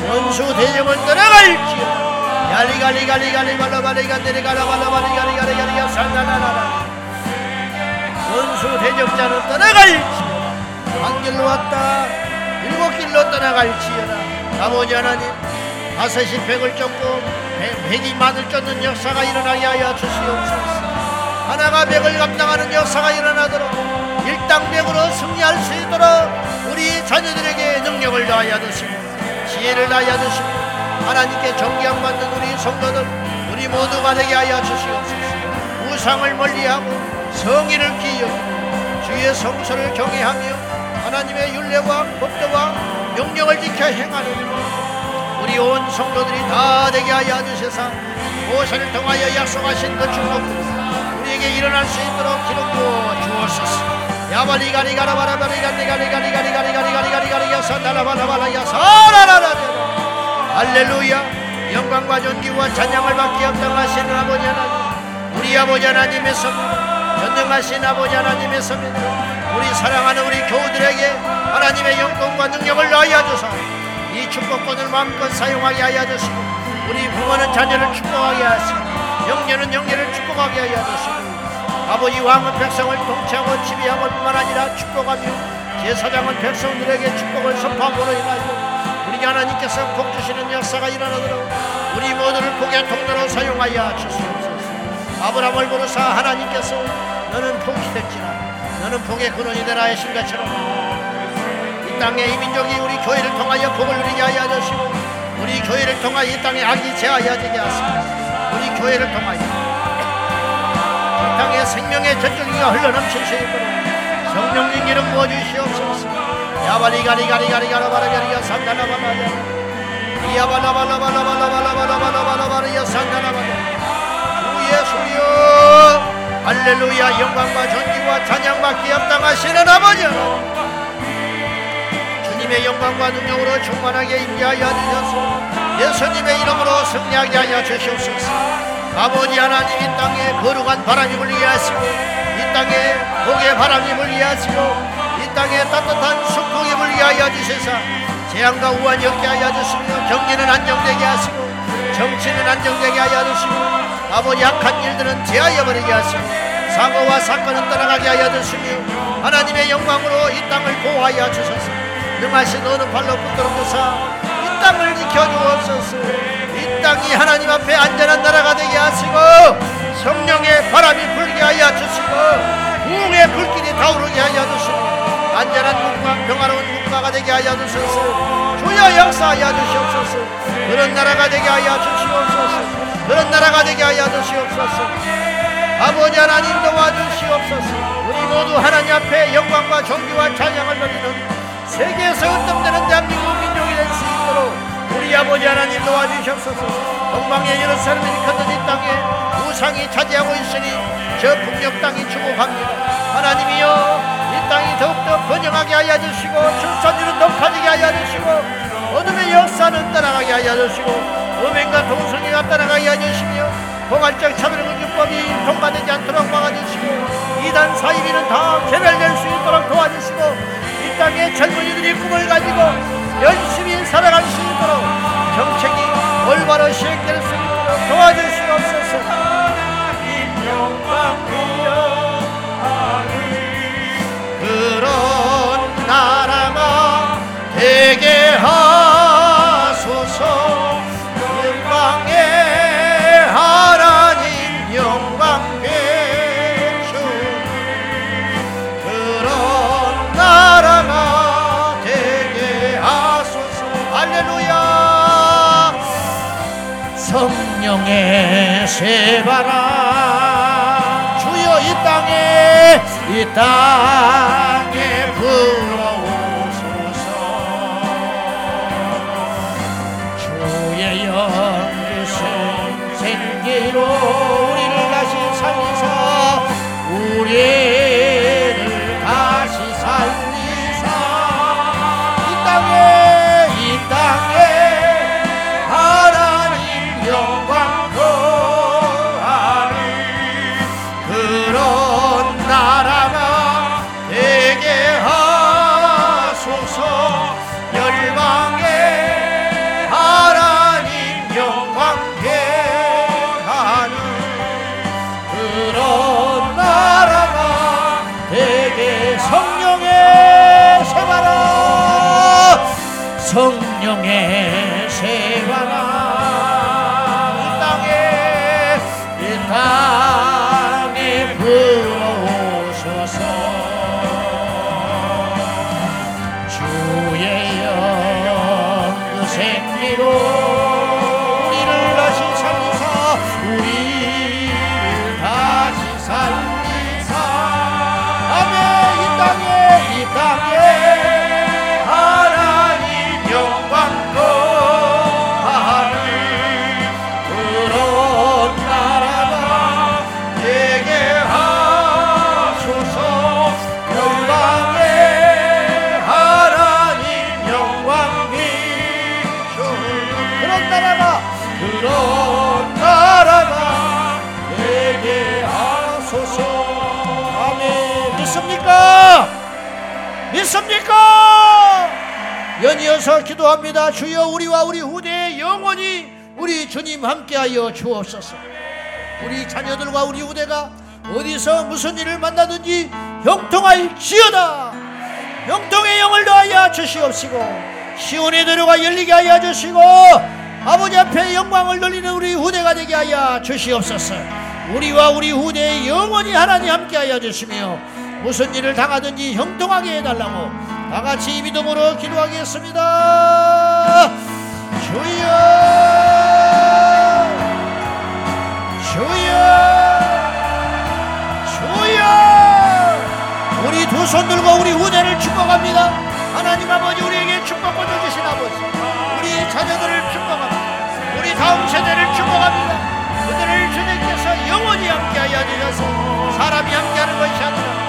Speaker 1: 원수 대적은 떠나갈지어다 야리가리가리가리 발라바리가리가리가라발라바리가리가리가리가 산다나라라 원수 대적자는 떠나갈지어다 한 길로 왔다 일곱 길로 떠나갈지어다 아버지 하나님 다섯이 백을 쫓고 백 이 만을 쫓는 역사가 일어나게 하여 주시옵소서 하나가 백을 감당하는 역사가 일어나도록 일당백으로 승리할 수 있도록 우리 자녀들에게 능력을 더하여 주시고 지혜를 더하여 주시고 하나님께 존경 받는 우리 성도들 우리 모두가 되게 하여 주시옵소서. 우상을 멀리하고 성의를 기여하고 주의 성소를 경외하며 하나님의 윤례와 법도와 명령을 지켜 행하는 우리 온 성도들이 다 되게 하여 주셔서 모세를 통하여 약속하신 그 축복을 우리에게 일어날 수 있도록 기록 부어 주옵소서 할렐루야. 영광과 존귀와 찬양을 받기 합당하신 아버지 하나님 우리 아버지 하나님의 성령 전능하신 아버지 하나님의 성령 우리 사랑하는 우리 교우들에게 하나님의 영광과 능력을 나하여주사 이 축복권을 마음껏 사용하게 하여 주시고 우리 부모는 자녀를 축복하게 하시고 영녀는 영녀를 축복하게 하여 주시고 아버지 왕은 백성을 통치하고 지배하고 뿐만 아니라 축복하며 제사장은 백성들에게 축복을 선포함으로 인하여 우리 하나님께서 복 주시는 역사가 일어나도록 우리 모두를 복의 통로로 사용하여 주시옵소서. 아브라함을 부르사 하나님께서 너는 복이 될지나 너는 복의 근원이 되라 하신 것처럼 이 땅에 이 민족이 우리 교회를 통하여 복을 누리게 하여 주시고 우리 교회를 통하여 이 땅에 악이 제하여 지게 하시고 우리 교회를 통하여 땅에 생명의 수 있도록 성령님 이름 부어주시옵소서 야바리가리가리가리가라바라가리가 산다나바라야 이야발라발라발라발라발라발라발라발라발라야 산다나바라 주 예수여 할렐루야 영광과 존귀와 찬양받기 합당하시는 아버지 주님의 영광과 능력으로 충만하게 임재하여 주셔서 예수님의 이름으로 승리하게 하여 주시옵소서 아버지 하나님 이 땅에 거룩한 바람이 불리게 하시고 이 땅에 복의 바람이 불리게 하시고 이 땅에 따뜻한 축복이 불리게 하여 주셔서 재앙과 우환이 없게 하여 주시며 경기는 안정되게 하시고 정치는 안정되게 하여 주시고 아버지 약한 일들은 제하여 버리게 하시고 사고와 사건은 떠나가게 하여 주시며 하나님의 영광으로 이 땅을 보호하여 주셔서. 능하신 어느 발로 붙들어 보사 이 땅을 지켜주옵소서 땅이 하나님 앞에 안전한 나라가 되게 하시고 성령의 바람이 불게 하여 주시고 부흥의 불길이 타오르게 하여 주시고 안전한 국가 평화로운 국가가 되게 하여 주소서. 주여 역사하여 주시옵소서. 그런 나라가 되게 하여 주시옵소서. 그런 나라가 되게 하여 주시옵소서. 아버지 하나님 도와주시옵소서. 우리 모두 하나님 앞에 영광과 존귀와 찬양을 드리는 세계에서 으뜸되는 대한민국 민족이 될 수 있도록 우리 아버지 하나님 도와주시옵소서. 동방의 예루살렘이 컸던 이 땅에 우상이 차지하고 있으니 저 북녘 땅이 축복합니다. 하나님이여 이 땅이 더욱더 번영하게 하여 주시고 출산율은 높아지게 하여 주시고 어둠의 역사는 떠나가게 하여 주시고 음행과 동성애가 떠나가게 하여 주시며 포괄적 차별금융법이 통과되지 않도록 막아주시고 이단 사이비는 다 개별될 수 있도록 도와주시고 이 땅의 젊은이들이 꿈을 가지고 열심히 살아갈 수 있도록 정책이 올바로 시행될 수 있도록 도와주시옵소서. 그런 땅에 세바라. 주여 이 땅에 이 땅에 불어오소서. 주의 영생 생기로 우리를 다시 삼으사 우리의 위해서 기도합니다. 주여 우리와 우리 후대에 영원히 우리 주님 함께하여 주옵소서. 우리 자녀들과 우리 후대가 어디서 무슨 일을 만나든지 형통할지어다. 형통의 영을 더하여 주시옵시고 시온의 도로가 열리게 하여 주시고 아버지 앞에 영광을 돌리는 우리 후대가 되게 하여 주시옵소서. 우리와 우리 후대에 영원히 하나님 함께하여 주시며 무슨 일을 당하든지 형통하게 해달라고 다 같이 믿음으로 기도하겠습니다. 주여! 주여! 주여! 우리 두 손 들고 우리 후대를 축복합니다. 하나님 아버지 우리에게 축복을 주신 아버지. 우리 자녀들을 축복합니다. 우리 다음 세대를 축복합니다. 그들을 주님께서 영원히 함께하여 주셔서 사람이 함께하는 것이 아니라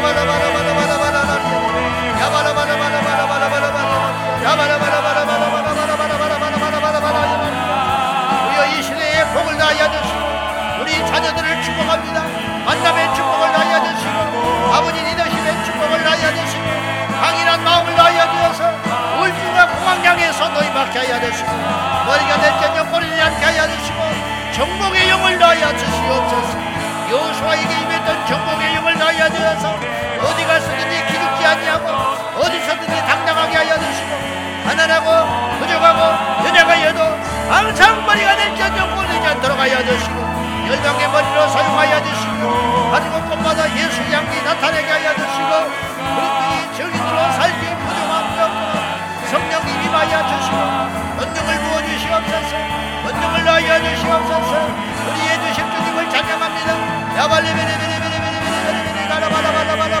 Speaker 1: 나게 하시고 우리 자녀들을 축복합니다. 만남의 축복을 나게 하시고 아버지 리더십의 축복을 나게 하시고 강인한 마음을 나게 하셔서 울중한 공황장에서 너희 맡게 하시고 머리가 될때는 버리지 않게 하시고 정복의 영을 나게 하시옵소서. 여호수아에게 임했던 정복의 영을 나게 하셔서 어디 가서든지 기죽지 아니하고 어디서든지 당당하게 하여 주시고 가난하고 부족하고 연약하여도 항상 머리가 될지언정 꼴리지 않도록 하여 주시고 열방의 머리로 사용하여 주시고 가지고 꽃마다 예수 양이 나타내게 하여 주시고 그리스도의 증인으로 살기에 부정함이 성령이 임하여 주시고 권능을 부어 주시옵소서 권능을 하여 주시옵소서. 우리의 주신 주님을 찬양합니다. 야발레베레베레베레베레베레베레 가라바라바라바라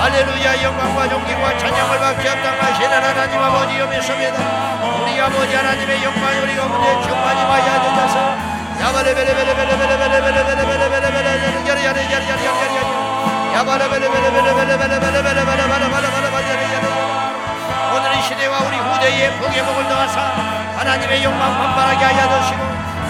Speaker 1: 할렐루야 영광과 찬양을 받기 합당하신 하나님 아버지 여미습니다 우리 아버지 하나님의 영광 우리 가운데 하나님의 영광 만발하게 하여 주시고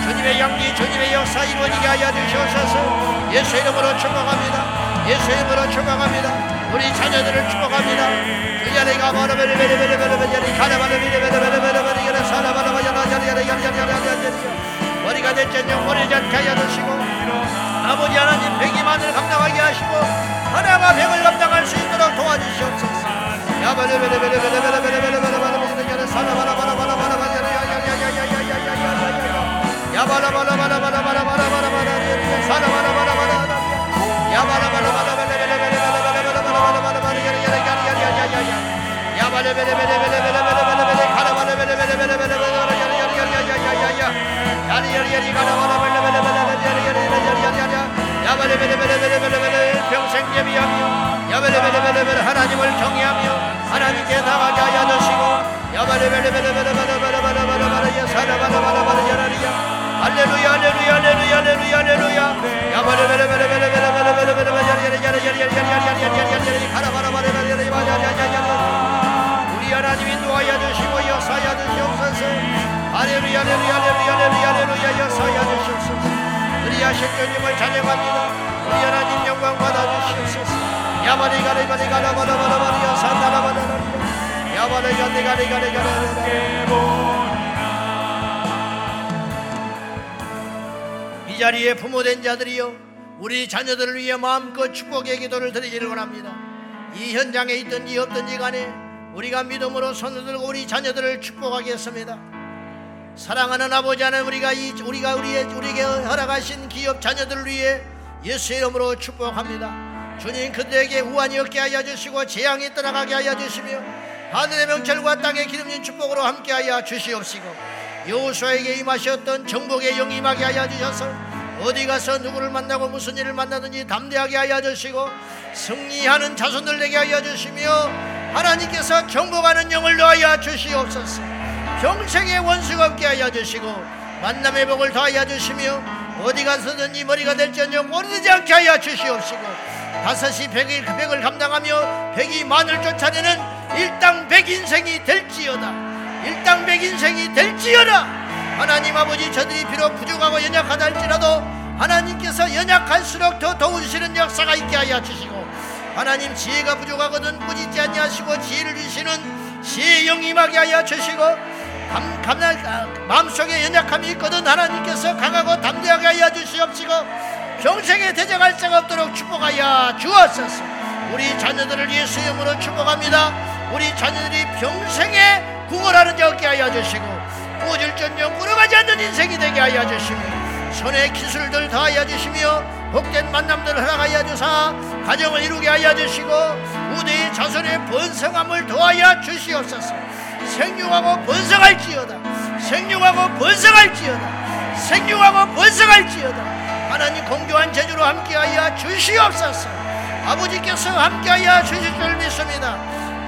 Speaker 1: 주님의 양기 주님의 역사 이루어지게 하여 주시옵소서 예수 이름으로 축복합니다 예수 이름으로 축복합니다 우리 자녀들을 축복합니다 그야리가 바라베레베레베레베레베레 가라바레베레베레베레베레 사라바라바 야라야라야라야라야라 머리가 될전용 머리지 않게 하여 주시고 아버지 하나님 백이만을 감당하게 하시고 하나가 백을 감당할 수 있도록 도와주시옵소서 야바라바라바라바라바라바라바라 사라바라바라바라 야바라바라바라바라바라바라바라바라바라야야야야야야야야 야바레베레베레베레베레베레베레 가라바레베레베레베레베레야야야야야야야야 야리야리야리 가라바라베레베레베레야야야야야야야 야바레베레베레베레베레 평생 예비하며 야바레베레베레베레 하나님을 경외하며 하나님께 나가게 하여 주시고 야바레베레베레베레베레베레베레베 할렐루야 할렐루야 할렐루야 할렐루야 할렐루야 우리 하나님이 도와야 주시고 역사야 주시옵소서 할렐루야 할렐루야 할렐루야 할렐루야 역사야 주시옵소서 우리 하신교님을 찬양합니다 우리 하나님 영광 받아주시옵소서 야바리 가리 가리 가라 바라 바라 바리야 산다라 바라 야바리 가리 가리 가리 가라 자리에 부모된 자들이여 우리 자녀들을 위해 마음껏 축복의 기도를 드리기를 원합니다. 이 현장에 있든지 없든지 간에 우리가 믿음으로 손을 들고 우리 자녀들을 축복하겠습니다. 사랑하는 아버지 하나님 우리가 이 우리가 우리의 우리에게 허락하신 기업 자녀들을 위해 예수 이름으로 축복합니다. 주님 그들에게 우환이 없게 하여 주시고 재앙이 떠나가게 하여 주시며 하늘의 명철과 땅의 기름진 축복으로 함께 하여 주시옵시고 여호수아에게 임하셨던 정복의 영 임하게 하여 주셔서 어디 가서 누구를 만나고 무슨 일을 만나든지 담대하게 하여 주시고 승리하는 자손들 되게 하여 주시며 하나님께서 정복하는 영을 더하여 주시옵소서. 평생의 원수가 없게 하여 주시고 만남의 복을 더하여 주시며 어디 가서든지 머리가 될지언정 오르지 않게 하여 주시옵시고 다섯이 백일 그 백을 감당하며 백이 만을 쫓아내는 일당 백인생이 될지어다. 일당 백 인생이 될지어라 하나님 아버지 저들이 비록 부족하고 연약하다 할지라도 하나님께서 연약할수록 더 도우시는 역사가 있게 하여 주시고 하나님 지혜가 부족하거든 꾸짖지 아니하시고 지혜를 주시는 지혜 영임하게 하여 주시고 감, 감, 아, 마음속에 연약함이 있거든 하나님께서 강하고 담대하게 하여 주시옵시고 평생에 대적할 자가 없도록 축복하여 주옵소서. 우리 자녀들을 예수 이름으로 축복합니다. 우리 자녀들이 평생에 구걸하는 자 없게 하여 주시고 꾸질전용 꾸려가지 않는 인생이 되게 하여 주시고 손의 기술들 다하여 주시며 복된 만남들 허락하여 주사 가정을 이루게 하여 주시고 우대의 자손의 번성함을 도하여 주시옵소서. 생육하고 번성할지어다. 생육하고 번성할지어다. 생육하고 번성할지어다. 하나님 공교한 제주로 함께하여 주시옵소서. 아버지께서 함께하여 주실 줄 믿습니다.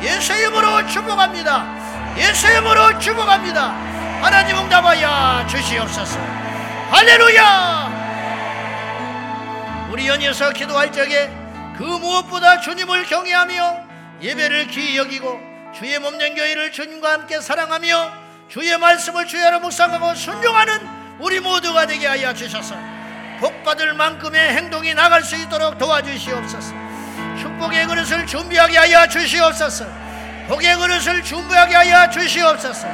Speaker 1: 예수 이름으로 축복합니다. 예수 이름으로 축복합니다 하나님 응답하여 주시옵소서. 할렐루야! 우리 연이어서 기도할 적에 그 무엇보다 주님을 경외하며 예배를 귀히 여기고 주의 몸된 교회를 주님과 함께 사랑하며 주의 말씀을 주야로 묵상하고 순종하는 우리 모두가 되게 하여 주셔서. 복받을 만큼의 행동이 나갈 수 있도록 도와주시옵소서. 축복의 그릇을 준비하게 하여 주시옵소서. 복의 그릇을 준비하게 하여 주시옵소서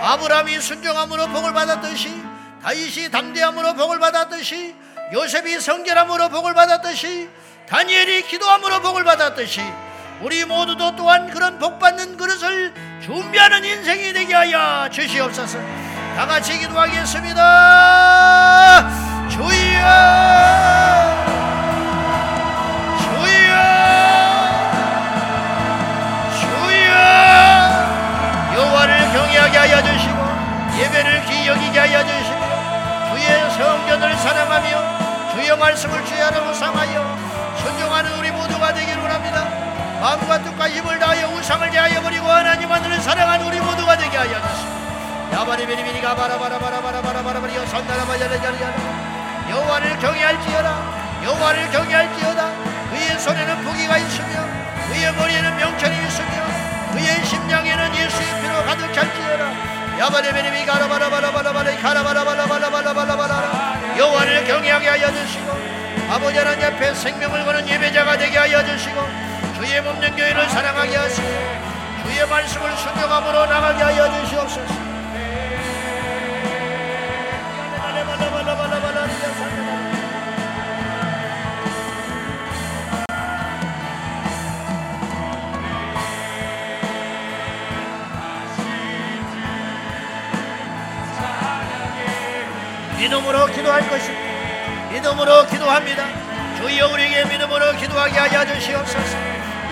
Speaker 1: 아브라함이 순종함으로 복을 받았듯이 다윗이 담대함으로 복을 받았듯이 요셉이 성결함으로 복을 받았듯이 다니엘이 기도함으로 복을 받았듯이 우리 모두도 또한 그런 복 받는 그릇을 준비하는 인생이 되게 하여 주시옵소서. 다 같이 기도하겠습니다. 주여! 성전을 사랑하며 주의 말씀을 주의 하나 묵상하여 순종하는 우리 모두가 되기를 원합니다. 마음과 뜻과 힘을 다하여 우상을 제하여 버리고 하나님 하늘을 사랑하는 우리 모두가 되게 하여 주시고 야바리비리비리가 바라바라바라바라바라바라바리여 선나라바야라야라야 여호와를 경외할지어다 여호와를 경외할지어다 그의 손에는 부기가 있으며 그의 머리에는 명철이 있으며 그의 심장에는 예수의 피로 가득 찰지어다 야바리비리비 가라바라바라바라바라 가라바라바라바라바라바라 여호와를 경외하게 하여 주시고 아버지 하나님 앞에 생명을 거는 예배자가 되게 하여 주시고 주의 몸된 교회를 사랑하게 하시고 주의 말씀을 순종함으로 나가게 하여 주시옵소서 믿음으로 기도할 것입니다. 믿음으로 기도합니다. 주여 우리에게 믿음으로 기도하게 하여 주시옵소서.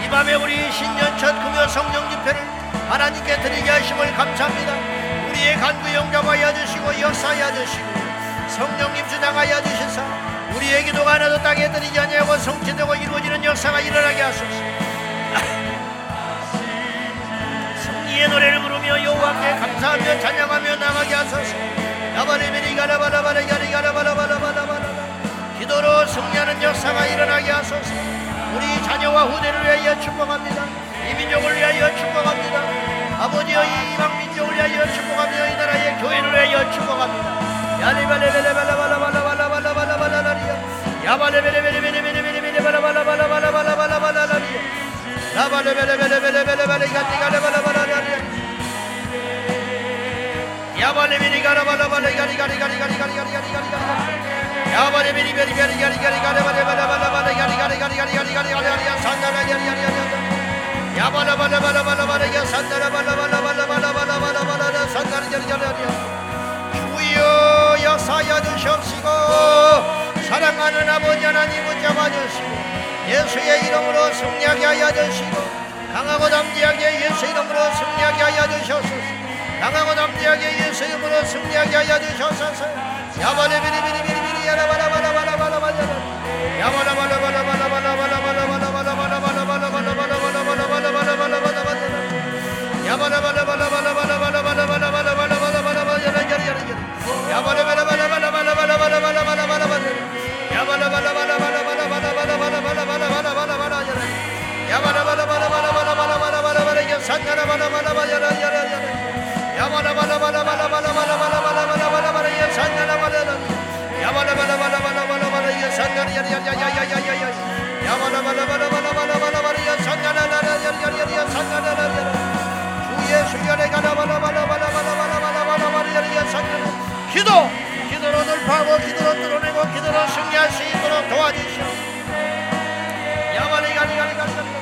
Speaker 1: 이 밤에 우리 신년 첫 금요 성령 집회를 하나님께 드리게 하심을 감사합니다. 우리의 간구 영접하여 주시고 역사하여 주시고 성령님 주장하여 주셔서 우리의 기도가 하나도 땅에 들이지 아니하고 성취되고 이루어지는 역사가 일어나게 하소서. 승리의 노래를 부르며 여호와께 감사하며 찬양하며 나가게 하소서. 기도로 승리하는 역사가 일어나게 하소서. 우리 자녀와 후대를 위하여 축복합니다. 이 민족을 위하여 축복합니다. 아버지여 이 이방 민족을 위하여 축복합니다 이 나라의 교회를 위하여 축복합니다. 야리발레벨레발라발라발라발라발라발라발라발라발라리야 야발레벨레벨레벨레벨레벨레발라발라발라발라발라발라발라리야 라발레벨레벨레벨레벨레가리가라발라발라 야발레벨이 가라발라발라 가리가리가리가리가리가리가리가리가리 야바레 베리 베리 베리 가리 가리 가리 바레 바레 바레 바레 가리 가리 가리 가리 가리 가리 가리 가리 산다라 가리 가리 가리 야바라 바라 바라 바라 바라 야 산다라 바라 바라 바라 바라 바라 바라 바라 산다라 가리 가리 가리 주여 역사여 주시옵시고 사랑하는 아버지 하나님 붙잡아 주시고 예수의 이름으로 승리하게 하여 주시고 강하고 담대하게 예수 이름으로 승리하게 하여 주시옵소서 강하고 담대하게 예수 이름으로 승리하게 하여 주셔서. 야바라 비리비리비리비리 야라바라바라바라바라바라 야바라바라바라바라 기도 기도로 돌파하고 기도로 뚫어내고 기도로 승리할 수 있도록 도와주시오 야바리 가리 가리 가리 가리